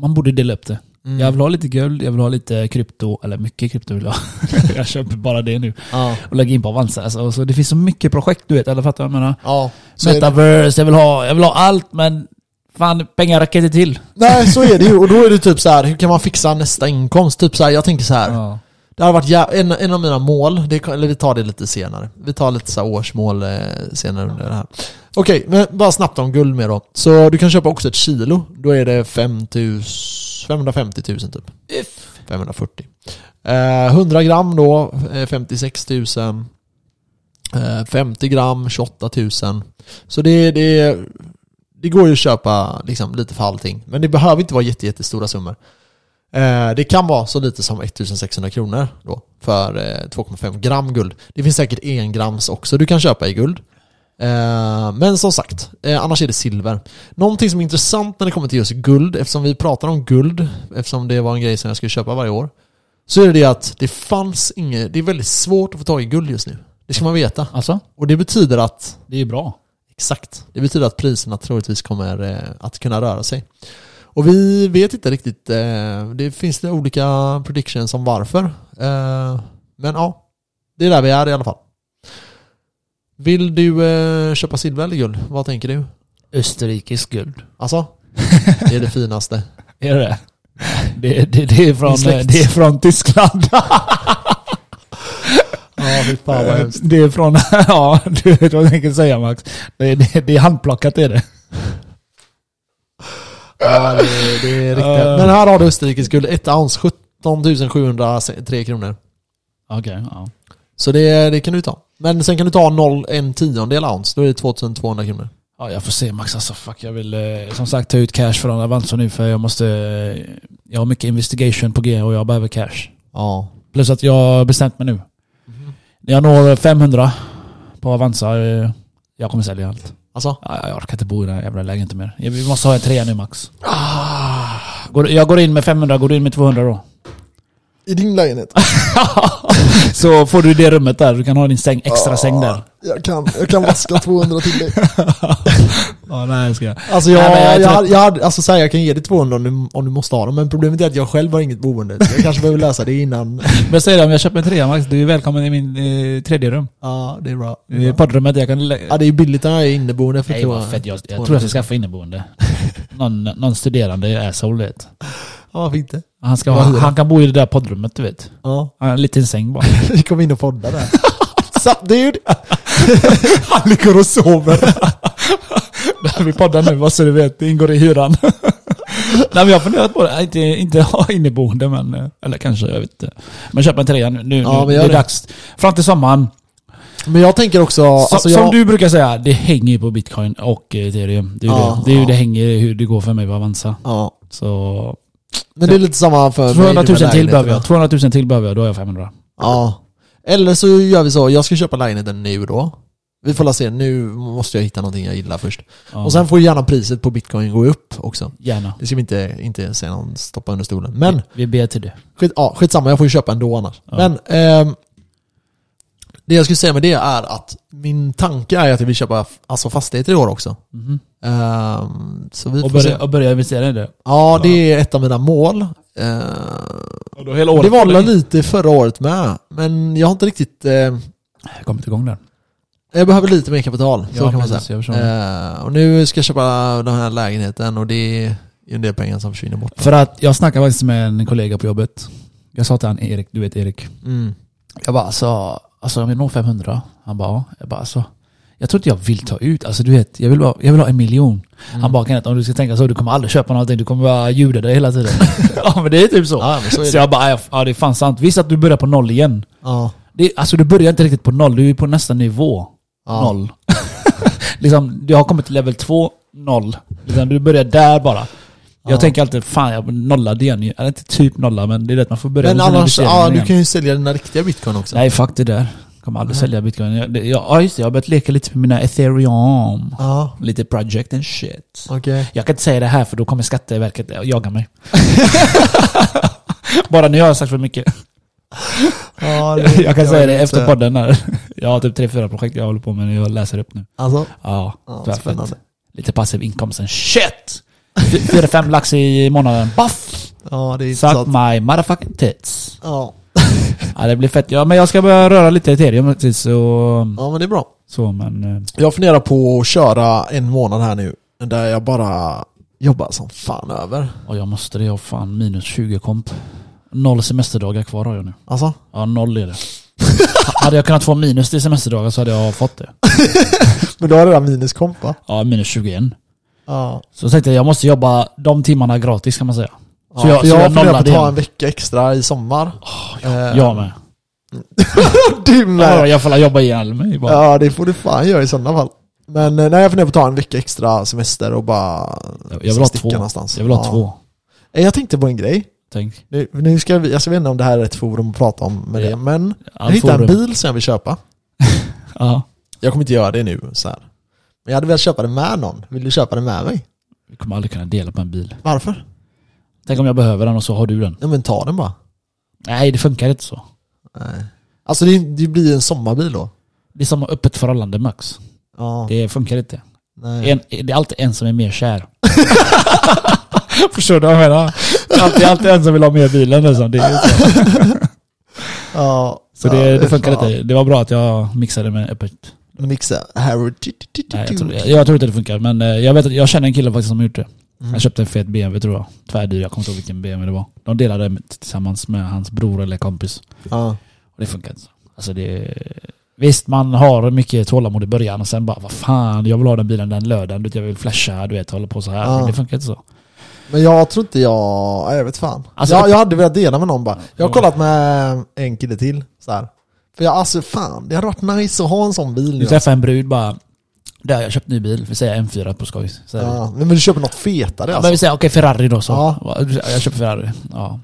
man borde dela upp det. Mm. Jag vill ha lite guld, jag vill ha lite krypto, eller mycket krypto vill jag jag köper bara det nu. Ja, Och lägger in på Avanza. Alltså, så det finns så mycket projekt du vet, eller fattar du vad jag menar? ja. Metaverse, jag vill, ha, jag vill ha allt men fan pengar räcker inte till. Nej, så är det ju. Och då är det typ så här, hur kan man fixa nästa inkomst? Typ så här, jag tänker så här. Ja. Det har varit en, en av mina mål, det, eller vi tar det lite senare. Vi tar lite så årsmål eh, senare under det här. Okej, men bara snabbt om guld med då. Så du kan köpa också ett kilo. Då är det 5 000, 550 000 typ. 540. Eh, 100 gram då, eh, 56 000. Eh, 50 gram, 28 000. Så det, det, det går ju att köpa liksom, lite för allting. Men det behöver inte vara jätte, jättestora summor. Eh, det kan vara så lite som 1600 kronor då för eh, 2,5 gram guld. Det finns säkert 1 grams också du kan köpa i guld. Eh, men som sagt, eh, annars är det silver. Någonting som är intressant när det kommer till just guld, eftersom vi pratar om guld, eftersom det var en grej som jag skulle köpa varje år, så är det det att det fanns inget, det är väldigt svårt att få tag i guld just nu. Det ska man veta. Alltså, Och det betyder att det är bra. Exakt. Det betyder att priserna troligtvis kommer eh, att kunna röra sig. Och vi vet inte riktigt, eh, det finns det olika predictions om varför. Eh, men ja, det är där vi är i alla fall. Vill du eh, köpa silver eller guld? Vad tänker du? Österrikiskt guld. Alltså? Det är det finaste. Är det det? Det, det, är, från, det är från Tyskland. Ja, fy fan vad hemskt. Det är från, ja du vet vad jag tänker säga Max. Det, det, det är handplockat är det. Ja, det, det är riktigt. Men här har du österrikisk guld, 1 ounce, 17 703 kronor. Okej, ja. Så det, det kan du ta. Men sen kan du ta 0, en tiondel ounce, då är det 2200 kronor. Ja, jag får se Max. Alltså, fuck, jag vill eh, som sagt ta ut cash från Avanza nu för jag måste... Eh, jag har mycket investigation på G och jag behöver cash. Ja. Plus att jag har bestämt mig nu. När jag når 500 på Avanza, eh, jag kommer sälja allt. Alltså? Ja, jag orkar inte bo i den här jävla lägenheten mer. Vi måste ha en trea nu Max. Ah, Jag går in med 500, går du in med 200 då? I din lägenhet? Så får du det rummet där, du kan ha din säng, extra säng där. Jag kan, jag kan vaska 200 till dig. Ja, nej, ska jag. Alltså jag, Nej, jag jag, jag, jag, alltså så här, jag kan ge dig 200 om du, om du måste ha dem, men problemet är att jag själv har inget boende. Så jag kanske behöver lösa det innan. Men säg det, om jag köper en trea Max, du är välkommen i min eh, tredje rum. Ja, det är bra. Det är poddrummet, jag kan... Ja, det är ju billigt när jag är inneboende för Nej vad fett, jag, jag tror jag ska skaffa inneboende. Någon, någon studerande asshole vet. Ja, varför inte? Han, ska, Vad ha, han kan bo i det där poddrummet du vet. Ja, Han har en liten säng bara. vi kom in och poddade där. Sup dude? Han ligger och sover. Där vi poddar nu, bara så du vet. Det ingår i hyran. Nej men jag har funderat på det. Inte, inte ha inneboende men, eh, eller kanske, jag vet inte. Men köp en trea nu. Nu, Ja, nu gör det är det. dags. Fram till sommaren. Men jag tänker också, Så, alltså Som jag, du brukar säga, det hänger ju på bitcoin och eh, ethereum. Det är ju Ja, det. Det är ju ja. det hänger hur det går för mig på Avanza. Ja, Så men det är lite samma för mig 200 med 000 till behöver jag. 200 000 till behöver jag, då har jag 500. Ja. Eller så gör vi så, jag ska köpa lägenheten nu då. Vi får la se, nu måste jag hitta någonting jag gillar först. Ja. Och sen får gärna priset på bitcoin gå upp också. Gärna. Det ska vi inte, inte säga någon stoppa under stolen. Men Vi, vi ber till det. skit, ja, skitsamma, jag får ju köpa ändå annars. Ja. Men ehm, Det jag skulle säga med det är att min tanke är att jag vill köpa alltså, fastigheter i år också. Mhm. Ehm, så vi Och se. börja, och börja investera i det. Ja, det är ett av mina mål. Hela det var väl lite förra året med, men jag har inte riktigt... eh, Jag kommer inte igång där. jag behöver lite mer kapital, så Ja, kan man precis, säga. Ehm, och nu ska jag köpa den här lägenheten och det är en del pengar som försvinner bort. För att jag snackade faktiskt med en kollega på jobbet. Jag sa till han Erik, du vet Erik. Mm. Jag bara alltså, alltså om jag når 500? Han bara ja. Jag bara alltså, jag tror inte jag vill ta ut, alltså du vet, jag vill, bara, jag vill ha en miljon. Mm. Han bara Kenneth, om du ska tänka så, du kommer aldrig köpa någonting, du kommer bara ljuda dig hela tiden. ja men det är typ så. Ja, så är Så jag bara, ja, ja det är fan sant. Visst att du börjar på noll igen. Ja. Det, alltså du börjar inte riktigt på noll, du är på nästa nivå. Ja. Noll. liksom, du har kommit till level 2, noll. Liksom, du börjar där bara. Jag Ja. tänker alltid, fan jag nollade igen. Eller inte typ nolla, men det är det att man får börja Men med sina annars, investeringar ja, du igen. kan ju sälja dina riktiga bitcoin också. Nej, fuck det där. Kommer aldrig sälja bitcoin. Jag, det, jag, ja just det, jag har börjat leka lite med mina ethereum. Ja, Lite project and shit. okej. Jag kan inte säga det här för då kommer Skatteverket jaga mig. Bara nu har jag sagt för mycket. Ja, det- Jag kan säga det vet efter inte. podden. Här. Jag har typ tre, fyra projekt jag håller på med jag läser upp nu. Alltså, Ja, ja, spännande. Lite passiv inkomst and shit! Fy- Fyra, fem lax i månaden. Buff! Ja, det är Suck my motherfucking tits. Ja. Ja, det blir fett. Ja, men jag ska börja röra lite ethereum faktiskt. Så, ja, men det är bra. så men... eh, Jag funderar på att köra en månad här nu, där jag bara jobbar som fan över. Och jag måste det. Jag har fan minus 20 komp. Noll semesterdagar kvar har jag nu. Alltså? Ja, noll är det. hade jag kunnat få minus till semesterdagar så hade jag fått det. Men du har redan minuskomp va? Ja, minus 21. Ja. Så jag tänkte jag måste jobba de timmarna gratis kan man säga. Så ja jag- så jag, jag funderar på att ta en vecka extra i sommar. Eh, Jag med. Du Ja, med! jag får jobba ihjäl mig bara. Ja, det får du fan göra i sådana fall. Men eh, nej, jag funderar på att ta en vecka extra semester och bara Jag vill ha sticka två. någonstans. Jag vill ha Ja. två. Eh, Jag tänkte på en grej. Tänk. Nu, nu ska vi, jag vet inte om det här är ett forum att prata om med Ja. det, men jag All hittade en bil som jag vill köpa. Ja. Jag kommer inte göra det nu så här. Men jag hade velat köpa den med någon. Vill du köpa den med mig? Vi kommer aldrig kunna dela på en bil. Varför? Tänk om jag behöver den och så har du den. Ja men ta den bara. Nej, det funkar inte så. Nej. Alltså det, det blir en sommarbil då. Det är som öppet förhållande max. Ja. Det funkar inte. nej. En, det är alltid en som är mer kär. Förstår du vad jag menar? Det är alltid, alltid en som vill ha mer bilen liksom. Det är så. Ja. Så det, ja, det funkar inte. Det var bra att jag mixade med öppet. Mixa. Harry. Nej, jag, tror, jag, jag tror inte det funkar. Men eh, jag, vet, jag känner en kille faktiskt som gjort det. Mm. Han köpte en fet BMW tror jag. Tvärdyr, jag kommer inte ihåg vilken BMW det var. De delade med- tillsammans med hans bror eller kompis. Ja. Och det funkar inte. Alltså det... Visst, man har mycket tålamod i början och sen bara vad fan, jag vill ha den bilen den lördagen. Du vet, Jag vill flasha, du vet, hålla på så här. Ja. Men det funkar inte så. Men jag tror inte jag... Jag vet fan. Alltså, jag, det- jag hade velat dela med någon bara. Jag har kollat med en kille till. Så här. För jag, alltså fan, det hade varit nice att ha en sån bil. Du träffar en brud bara Där, jag köpt ny bil. Vi säger M4 på skoj. Ja, men du köper något fetare Ja, alltså. men vi säger okej Ferrari då så. Ja. Jag köper Ferrari. Ja.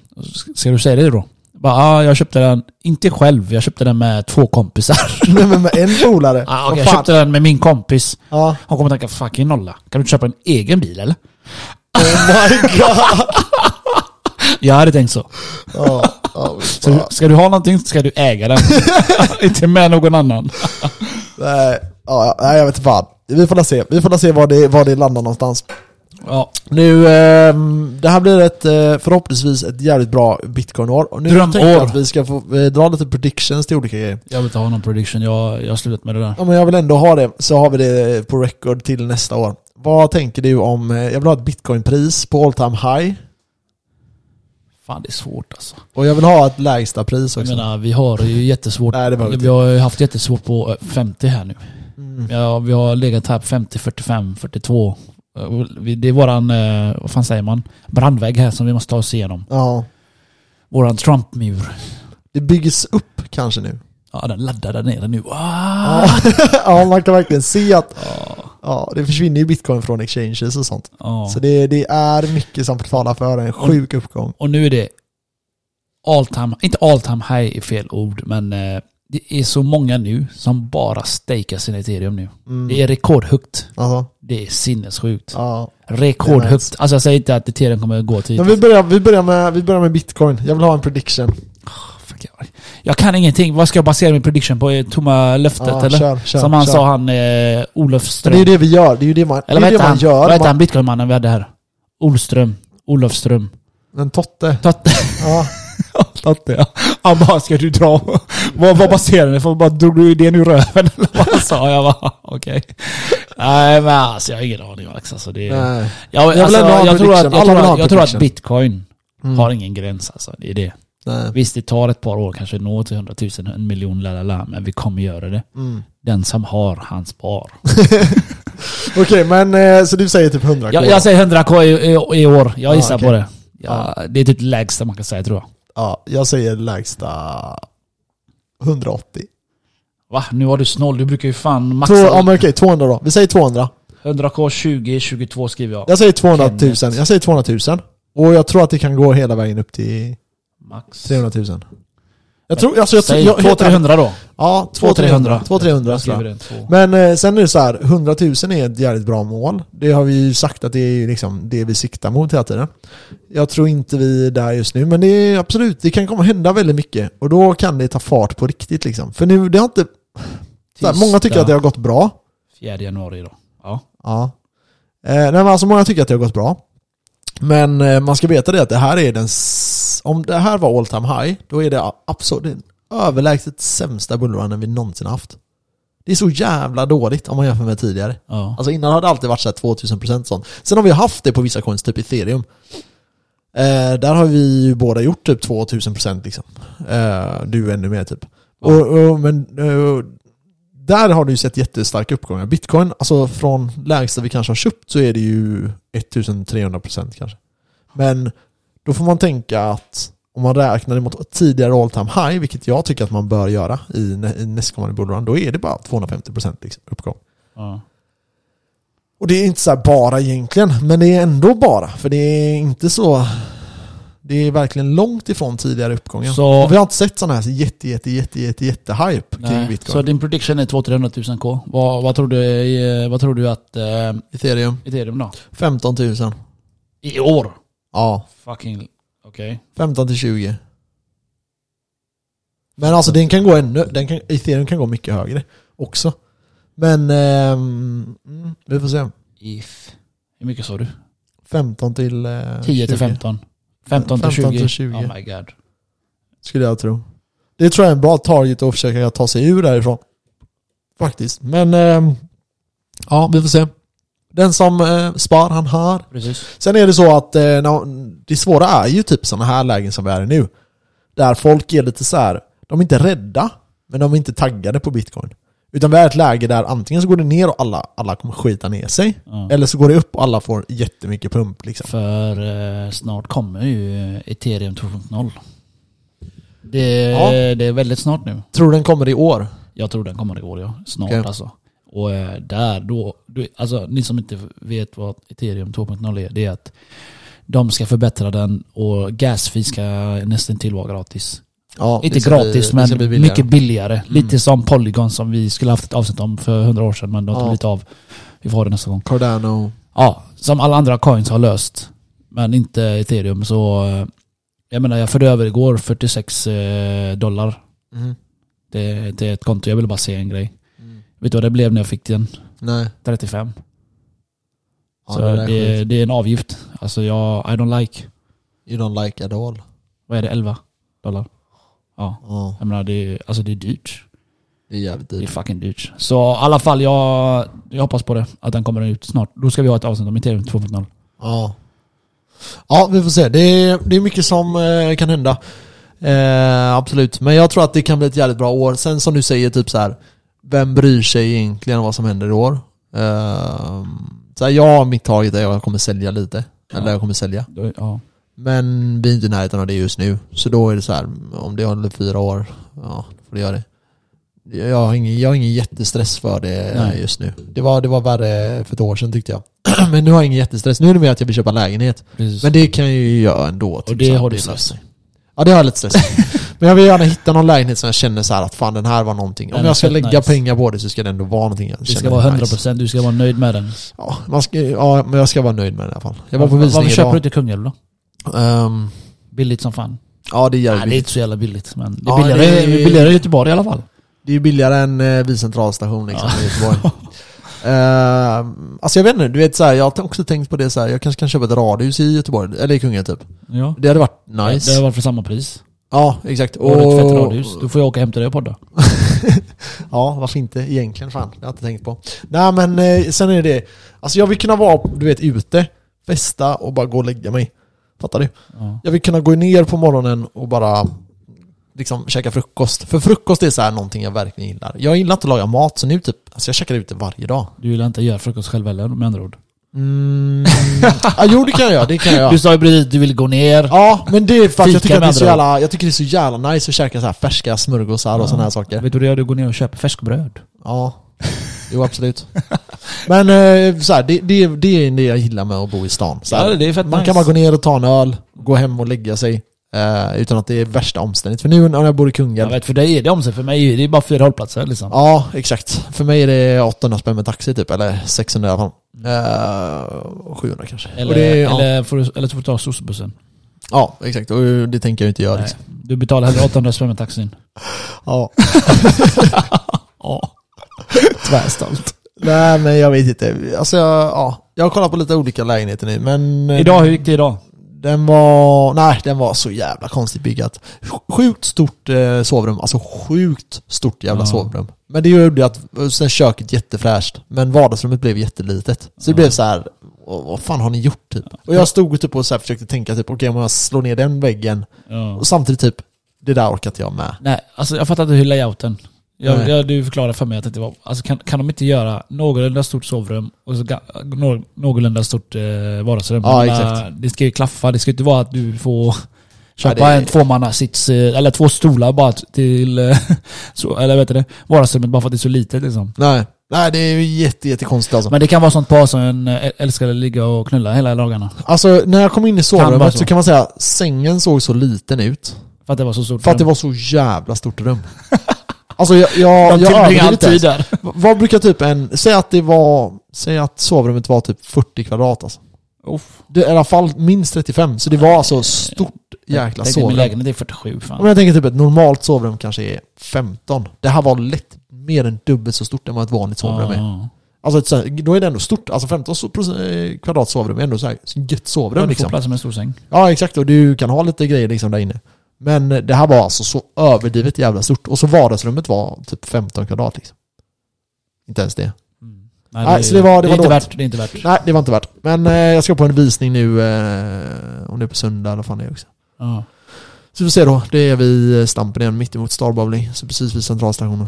Ska du säga det då? Bara, ja, jag köpte den, inte själv, jag köpte den med två kompisar. Nej, men med en polare. Vad okej, jag köpte den med min kompis. Ja. Han kommer tänka, fucking nolla. Kan du inte köpa en egen bil eller? Oh my god. Jag hade tänkt så. Ja, ja, så ska du ha någonting så ska du äga den. inte med någon annan. Nej, ja, nej, jag vet inte fan. Vi får se. Vi får se var det, var det landar någonstans. Ja. Nu, ehm, det här blir ett, eh, förhoppningsvis ett jävligt bra bitcoin-år. Och nu Drömår. tänkte jag att vi ska få eh, dra lite predictions till olika grejer. Jag vill inte ha någon prediction, jag, jag har slutat med det där. Ja, men jag vill ändå ha det, så har vi det på record till nästa år. Vad tänker du om, eh, jag vill ha ett bitcoinpris på all time high. Fan det är svårt alltså. Och jag vill ha ett lägsta pris Jag också. menar, vi har ju jättesvårt. Nej, det vi har ju haft jättesvårt på eh, 50 här nu. Mm. Ja, vi har legat här på 50, 45, 42. Eh, vi- Det är våran, eh, vad fan säger man? Brandvägg här som vi måste ta oss igenom. Ja. Våran Trump-mur. Det byggs upp kanske nu. Ja, den laddar där nere nu. Ja. Ah! ja, man kan verkligen se att Ja, ja, det försvinner ju bitcoin från exchanges och sånt. ja. Så det, det är mycket som talar för en sjuk uppgång. Och nu är det all time, inte all time high är fel ord, men eh, det är så många nu som bara stakar sin ethereum nu. Mm. Det är rekordhögt. Alltså, Det är sinnessjukt. ja. Rekordhögt. Alltså jag säger inte att ethereum kommer gå till... Men vi börjar, vi, börjar med, vi börjar med bitcoin. Jag vill ha en prediction. Jag kan ingenting. Vad ska jag basera min prediction på? Tomma löftet Ja, eller? kör, kör, Som han kör. sa, han eh, Olof Ström. det är ju det vi gör, det är ju det man, eller det är det man han? gör. Vad man, han bitcoinmannen vi hade här? Olström. Olofström. Men Totte, Totte. ja. Totte ja. Han bara, ska du dra? vad, vad baserar ni på? Bara, drog du idén ur röven eller vad han sa? Jag bara, okej. Nej men alltså jag har ingen aning Max. Alltså, det, Nej. jag, alltså, en jag, tror att, jag, tror att, jag tror att bitcoin Mm. har ingen gräns alltså. Det är det. Nej. Visst det tar ett par år kanske nå till 100 000, en miljon, lalala, men vi kommer göra det. Mm. Den som har, han spar. Okej, men eh, så du säger typ 100 Jag, jag säger 100k i, i, i år, jag Ah, gissar okej. på det. Ja, Det är typ lägsta man kan säga tror jag. Ja, jag säger lägsta 180. Va? Nu var du snål, du brukar ju fan Två, maxa. ja men okej, 200 då. Vi säger 200. 100k, 20, 22 skriver jag. Jag säger 200 000. Kenneth. Jag säger 200 000. Och jag tror att det kan gå hela vägen upp till Max. 300 000. Jag tror, alltså jag tror... Säg jag- helt ärligt- 200-300 då. Ja, 200-300. 200 200 Jag skriver tror jag. den. Två. Men eh, sen är det så här, 100 000 är ett jävligt bra mål. Det har vi ju sagt att det är liksom det vi siktar mot hela tiden. Jag tror inte vi är där just nu, men det är absolut, det kan komma hända väldigt mycket. Och då kan det ta fart på riktigt liksom. För nu, det har inte... Så här, många tycker att det har gått bra. 4 januari då. Ja. Ja. Eh, nej men alltså många tycker att det har gått bra. Men eh, man ska veta det att det här är den... Om det här var all time high, då är det absolut den överlägset sämsta bullrunnen vi någonsin haft. Det är så jävla dåligt om man jämför med tidigare. ja. Alltså innan har det alltid varit så här 2000% sånt. Sen har vi haft det på vissa coins, typ ethereum. Eh, där har vi ju båda gjort typ 2000% liksom. Eh, du ännu mer typ. Ja. Och, och, men eh, där har du ju sett jättestarka uppgångar. Bitcoin, alltså från lägsta vi kanske har köpt så är det ju 1300% kanske. Men då får man tänka att om man räknar mot tidigare all time high, vilket jag tycker att man bör göra i, nä- i nästkommande bullrun, då är det bara 250% liksom, uppgång. ja. Och det är inte så bara egentligen, men det är ändå bara. För det är inte så... Det är verkligen långt ifrån tidigare uppgångar. Så- Och vi har inte sett sån här jätte, jätte, jätte, jätte, jätte hype kring Nej. bitcoin. Så din prediction är 200 000 k. Vad, vad, tror du, eh, vad tror du att eh, Ethereum, ethereum då? 15 000. I år? Ja, Fucking, okej. 15 till 20. Men alltså den kan gå ännu, den kan, ethereum kan gå mycket högre också. Men, mm, vi får se. If. Hur mycket sa du? 15 till eh, 10 till 20, 15? 15 till 15 20? till 20. Oh my god. Skulle jag tro. Det tror jag är en bra target att försöka ta sig ur därifrån. Faktiskt. Men, ehm, ja vi får se. Den som eh, spar, han har. Precis. Sen är det så att eh, när- det svåra är ju typ sådana här lägen som vi är i nu. Där folk är lite så här, de är inte rädda, men de är inte taggade på bitcoin. Utan vi är ett läge där antingen så går det ner och alla, alla kommer skita ner sig. Ja. Eller så går det upp och alla får jättemycket pump liksom. För eh, snart kommer ju ethereum 2.0. Det, Ja. det är väldigt snart nu. Tror den kommer i år? Jag tror den kommer i år ja. Snart Okej. alltså. Och eh, där då, du, alltså ni som inte vet vad ethereum 2.0 är, det är att de ska förbättra den och gasfee ska nästan till vara gratis. Ja, Inte det ska gratis bli- det men billigare. mycket billigare. Mm. Lite som Polygon som vi skulle haft ett avsnitt om för hundra år sedan men de tog Ja. lite av. Vi får ha det nästa gång. Cardano. Ja, som alla andra coins har löst. Men inte ethereum så... eh, Jag menar jag förde över igår 46 eh, dollar Mhm. till, till ett konto. Jag ville bara se en grej. Mm. Vet du vad det blev när jag fick den? Nej. 35. Ja, så det det, är det, är en avgift. Alltså jag, I don't like. You don't like at all. Vad är det? 11 dollar? Ja. Ja, Jag menar det är, alltså det är dyrt. det är jävligt Det är dyrt. fucking dyrt. Så i alla fall jag, jag hoppas på det. Att den kommer ut snart. Då ska vi ha ett avsnitt om ethereum 2.0. Ja. Ja, vi får se. Det är, det är mycket som eh, kan hända. Eh, absolut. Men jag tror att det kan bli ett jävligt bra år. Sen som du säger, typ så här. Vem bryr sig egentligen vad som händer i år? Eh, så här, ja, mitt target är att jag kommer sälja lite. Eller Ja. jag kommer sälja. Ja. Men vi är inte i närheten av det just nu. Så då är det så här, om det håller fyra år, ja, då får det göra det. Jag har ingen, jag har ingen jättestress för det Nej. just nu. Det var, det var värre för ett år sedan tyckte jag. Men nu har jag ingen jättestress. Nu är det mer att jag vill köpa lägenhet. Precis. Men det kan jag ju göra ändå. typ och det så här, har du stress. Ja det har jag lite stress. Men jag vill gärna hitta någon lägenhet som jag känner så här att fan den här var någonting. Om jag ska lägga nice. pengar på det så ska det ändå vara någonting jag Det ska vara är 100%, du ska vara nöjd med den. Ja, man ska, ja, men jag ska vara nöjd med den i alla fall. Jag var på Varför visning köper du idag. inte Kungälv då? Ehm, Billigt som fan. Ja, det är jävligt Nej, det är billigt. inte så jävla billigt. Men det är Ja, billigare, det är- billigare i Göteborg i alla fall. Det är ju billigare än eh, vid centralstation liksom i Göteborg. Uh, alltså jag vet inte, du vet så här, jag har också tänkt på det så här. jag kanske kan köpa ett radhus i Göteborg, eller i Kungälv typ. Ja. Det hade varit nice. Det har varit för samma pris. Ja, exakt. Och ett fett radhus. Då får jag åka hem till dig och podda. Ja, varför inte egentligen fan? Det har jag inte tänkt på. Nej men eh, sen är det, alltså jag vill kunna vara, du vet, ute, festa och bara gå och lägga mig. Fattar du? Ja. Jag vill kunna gå ner på morgonen och bara liksom käka frukost. För frukost är så här någonting jag verkligen gillar. Jag gillar inte att laga mat, så nu typ, alltså jag käkar ute varje dag. Du vill inte göra frukost själv heller med andra ord. Mm. ja, jo det kan jag göra, det kan jag göra. Du sa ju precis att du vill gå ner. Ja, men det är för att jag tycker att det är så jävla, jag tycker det är så jävla nice att käka så här färska smörgåsar och sådana här saker. Vet du vad du gör? Du går ner och köper färskbröd. Ja, jo absolut. Men eh, så här, det, det, det är det jag gillar med att bo i stan. Så här, Ja, det är fett man nice. kan bara gå ner och ta en öl, gå hem och lägga sig. eh, utan att det är värsta omständigt. För nu när jag bor i Jag Kungälv, vet, för dig är det om sig. För mig är det bara fyra hållplatser liksom. Ja, exakt. För mig är det 800 spänn med taxi typ, eller 600 i alla fall. Eh, 700 kanske. Eller, och det, ja. eller, får du, eller så får du ta soc-bussen. ja, exakt. Och det tänker jag inte göra Nej. liksom. Du betalar hellre 800 spänn med taxin. Ja. Ja. Tvärstolt. Nej men jag vet inte. Alltså jag, ja. Jag har kollat på lite olika lägenheter nu men... eh, Idag, hur gick det idag? Den var, nej den var så jävla konstigt byggat. Sjukt stort eh, sovrum, alltså sjukt stort jävla Ja. sovrum. Men det gjorde att, sen köket jättefräscht, men vardagsrummet blev jättelitet. Så det Ja. blev så här. "Åh, vad fan har ni gjort typ? Och jag stod typ och så här försökte tänka typ, okej om jag slår ner den väggen, Ja. och samtidigt typ, det där orkar inte jag med. Nej, alltså jag fattar inte hur layouten. Jag, jag, du förklarade för mig att det var... Alltså kan, kan de inte göra någorlunda stort sovrum och så ga- nå- någorlunda stort eh, vardagsrum? Ja, exakt. Det ska ju klaffa, det ska inte vara att du får köpa Ja, det- en tvåmannasits, eh, eller två stolar bara till, eh, så, eller vet du det, vardagsrummet bara för att det är så litet liksom. Nej, nej det är ju jätte, jättekonstigt alltså. Men det kan vara sånt par som en eh, älskar att ligga och knulla hela dagarna. Alltså när jag kom in i sovrummet så. så kan man säga, sängen såg så liten ut. För att det var så stort För att det rum. var så jävla stort rum. Alltså jag, jag, jag överdriver inte tid där. Vad brukar typ en, säg att det var, säg att sovrummet var typ 40 kvadrat alltså. Uff. Det i alla fall minst 35, så det var alltså stort jäkla Tänk dig, Min sovrum. lägenhet är 47 Om fan. jag tänker typ ett normalt sovrum kanske är 15. Det här var lätt mer än dubbelt så stort än vad ett vanligt sovrum är. Ja. Alltså då är det ändå stort, alltså 15 so- proc- eh, kvadrat sovrum är ändå så här gött Ja, sovrum du får liksom. plats med en stor säng. Ja exakt, och du kan ha lite grejer liksom där inne. Men det här var alltså så överdrivet jävla stort. Och så vardagsrummet var typ 15 kvadrat liksom. Inte ens det. Nej, Nej, så det var- det är var inte värt, det är inte värt. Nej, det var inte värt. Men eh, jag ska på en visning nu, eh, om det är på söndag eller fan det är också. Ja. Så vi får se då. Det är vid Stampen igen, mitt emot Star Bowling. Så precis vid centralstationen.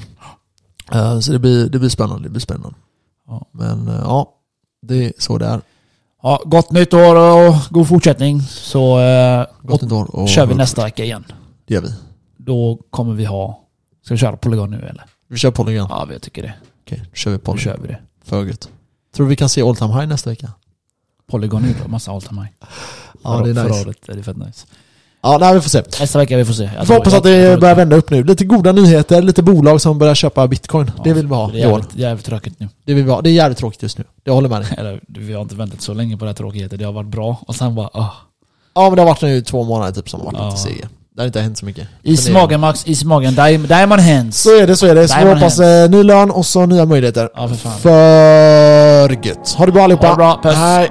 Eh, så det blir, det blir spännande, det blir spännande. Ja. Men eh, ja, det är så det är. Ja, gott nytt år och god fortsättning. Så eh, Gott nytt år och kör vi nästa vecka igen. Det gör vi. Då kommer vi ha... Ska vi köra Polygon nu eller? Vi kör Polygon. Ja, jag tycker det. Okej, då kör vi Då Polygon. kör vi det. För gött. Tror du vi kan se All Time High nästa vecka? Polygon är en massa all time high. Ja, det är Förra nice. året är det fett nice. Ja, nej, vi får se. Nästa vecka vi får se. Vi Jag får hoppas att det jag börjar vända upp nu. Lite goda nyheter, lite bolag som börjar köpa bitcoin. Ja, det vill vi ha Det i är jävligt, jävligt tråkigt nu. Det vill vi ha. Det är jävligt tråkigt just nu. Det håller med dig. Eller, vi har inte väntat så länge på det här tråkigheten. Det har varit bra. Och sen bara... ah. Ja men det har varit nu två månader typ som har varit Ja. lite sega. Det har inte hänt så mycket. Is Men det- magen Max, is magen. Diamond, hands. Så är det, så är det. Så vi Diamond hoppas hands. ny lön och så nya möjligheter. Ja för fan. För gött. Ha det bra allihopa. Ha det bra, puss. Hej.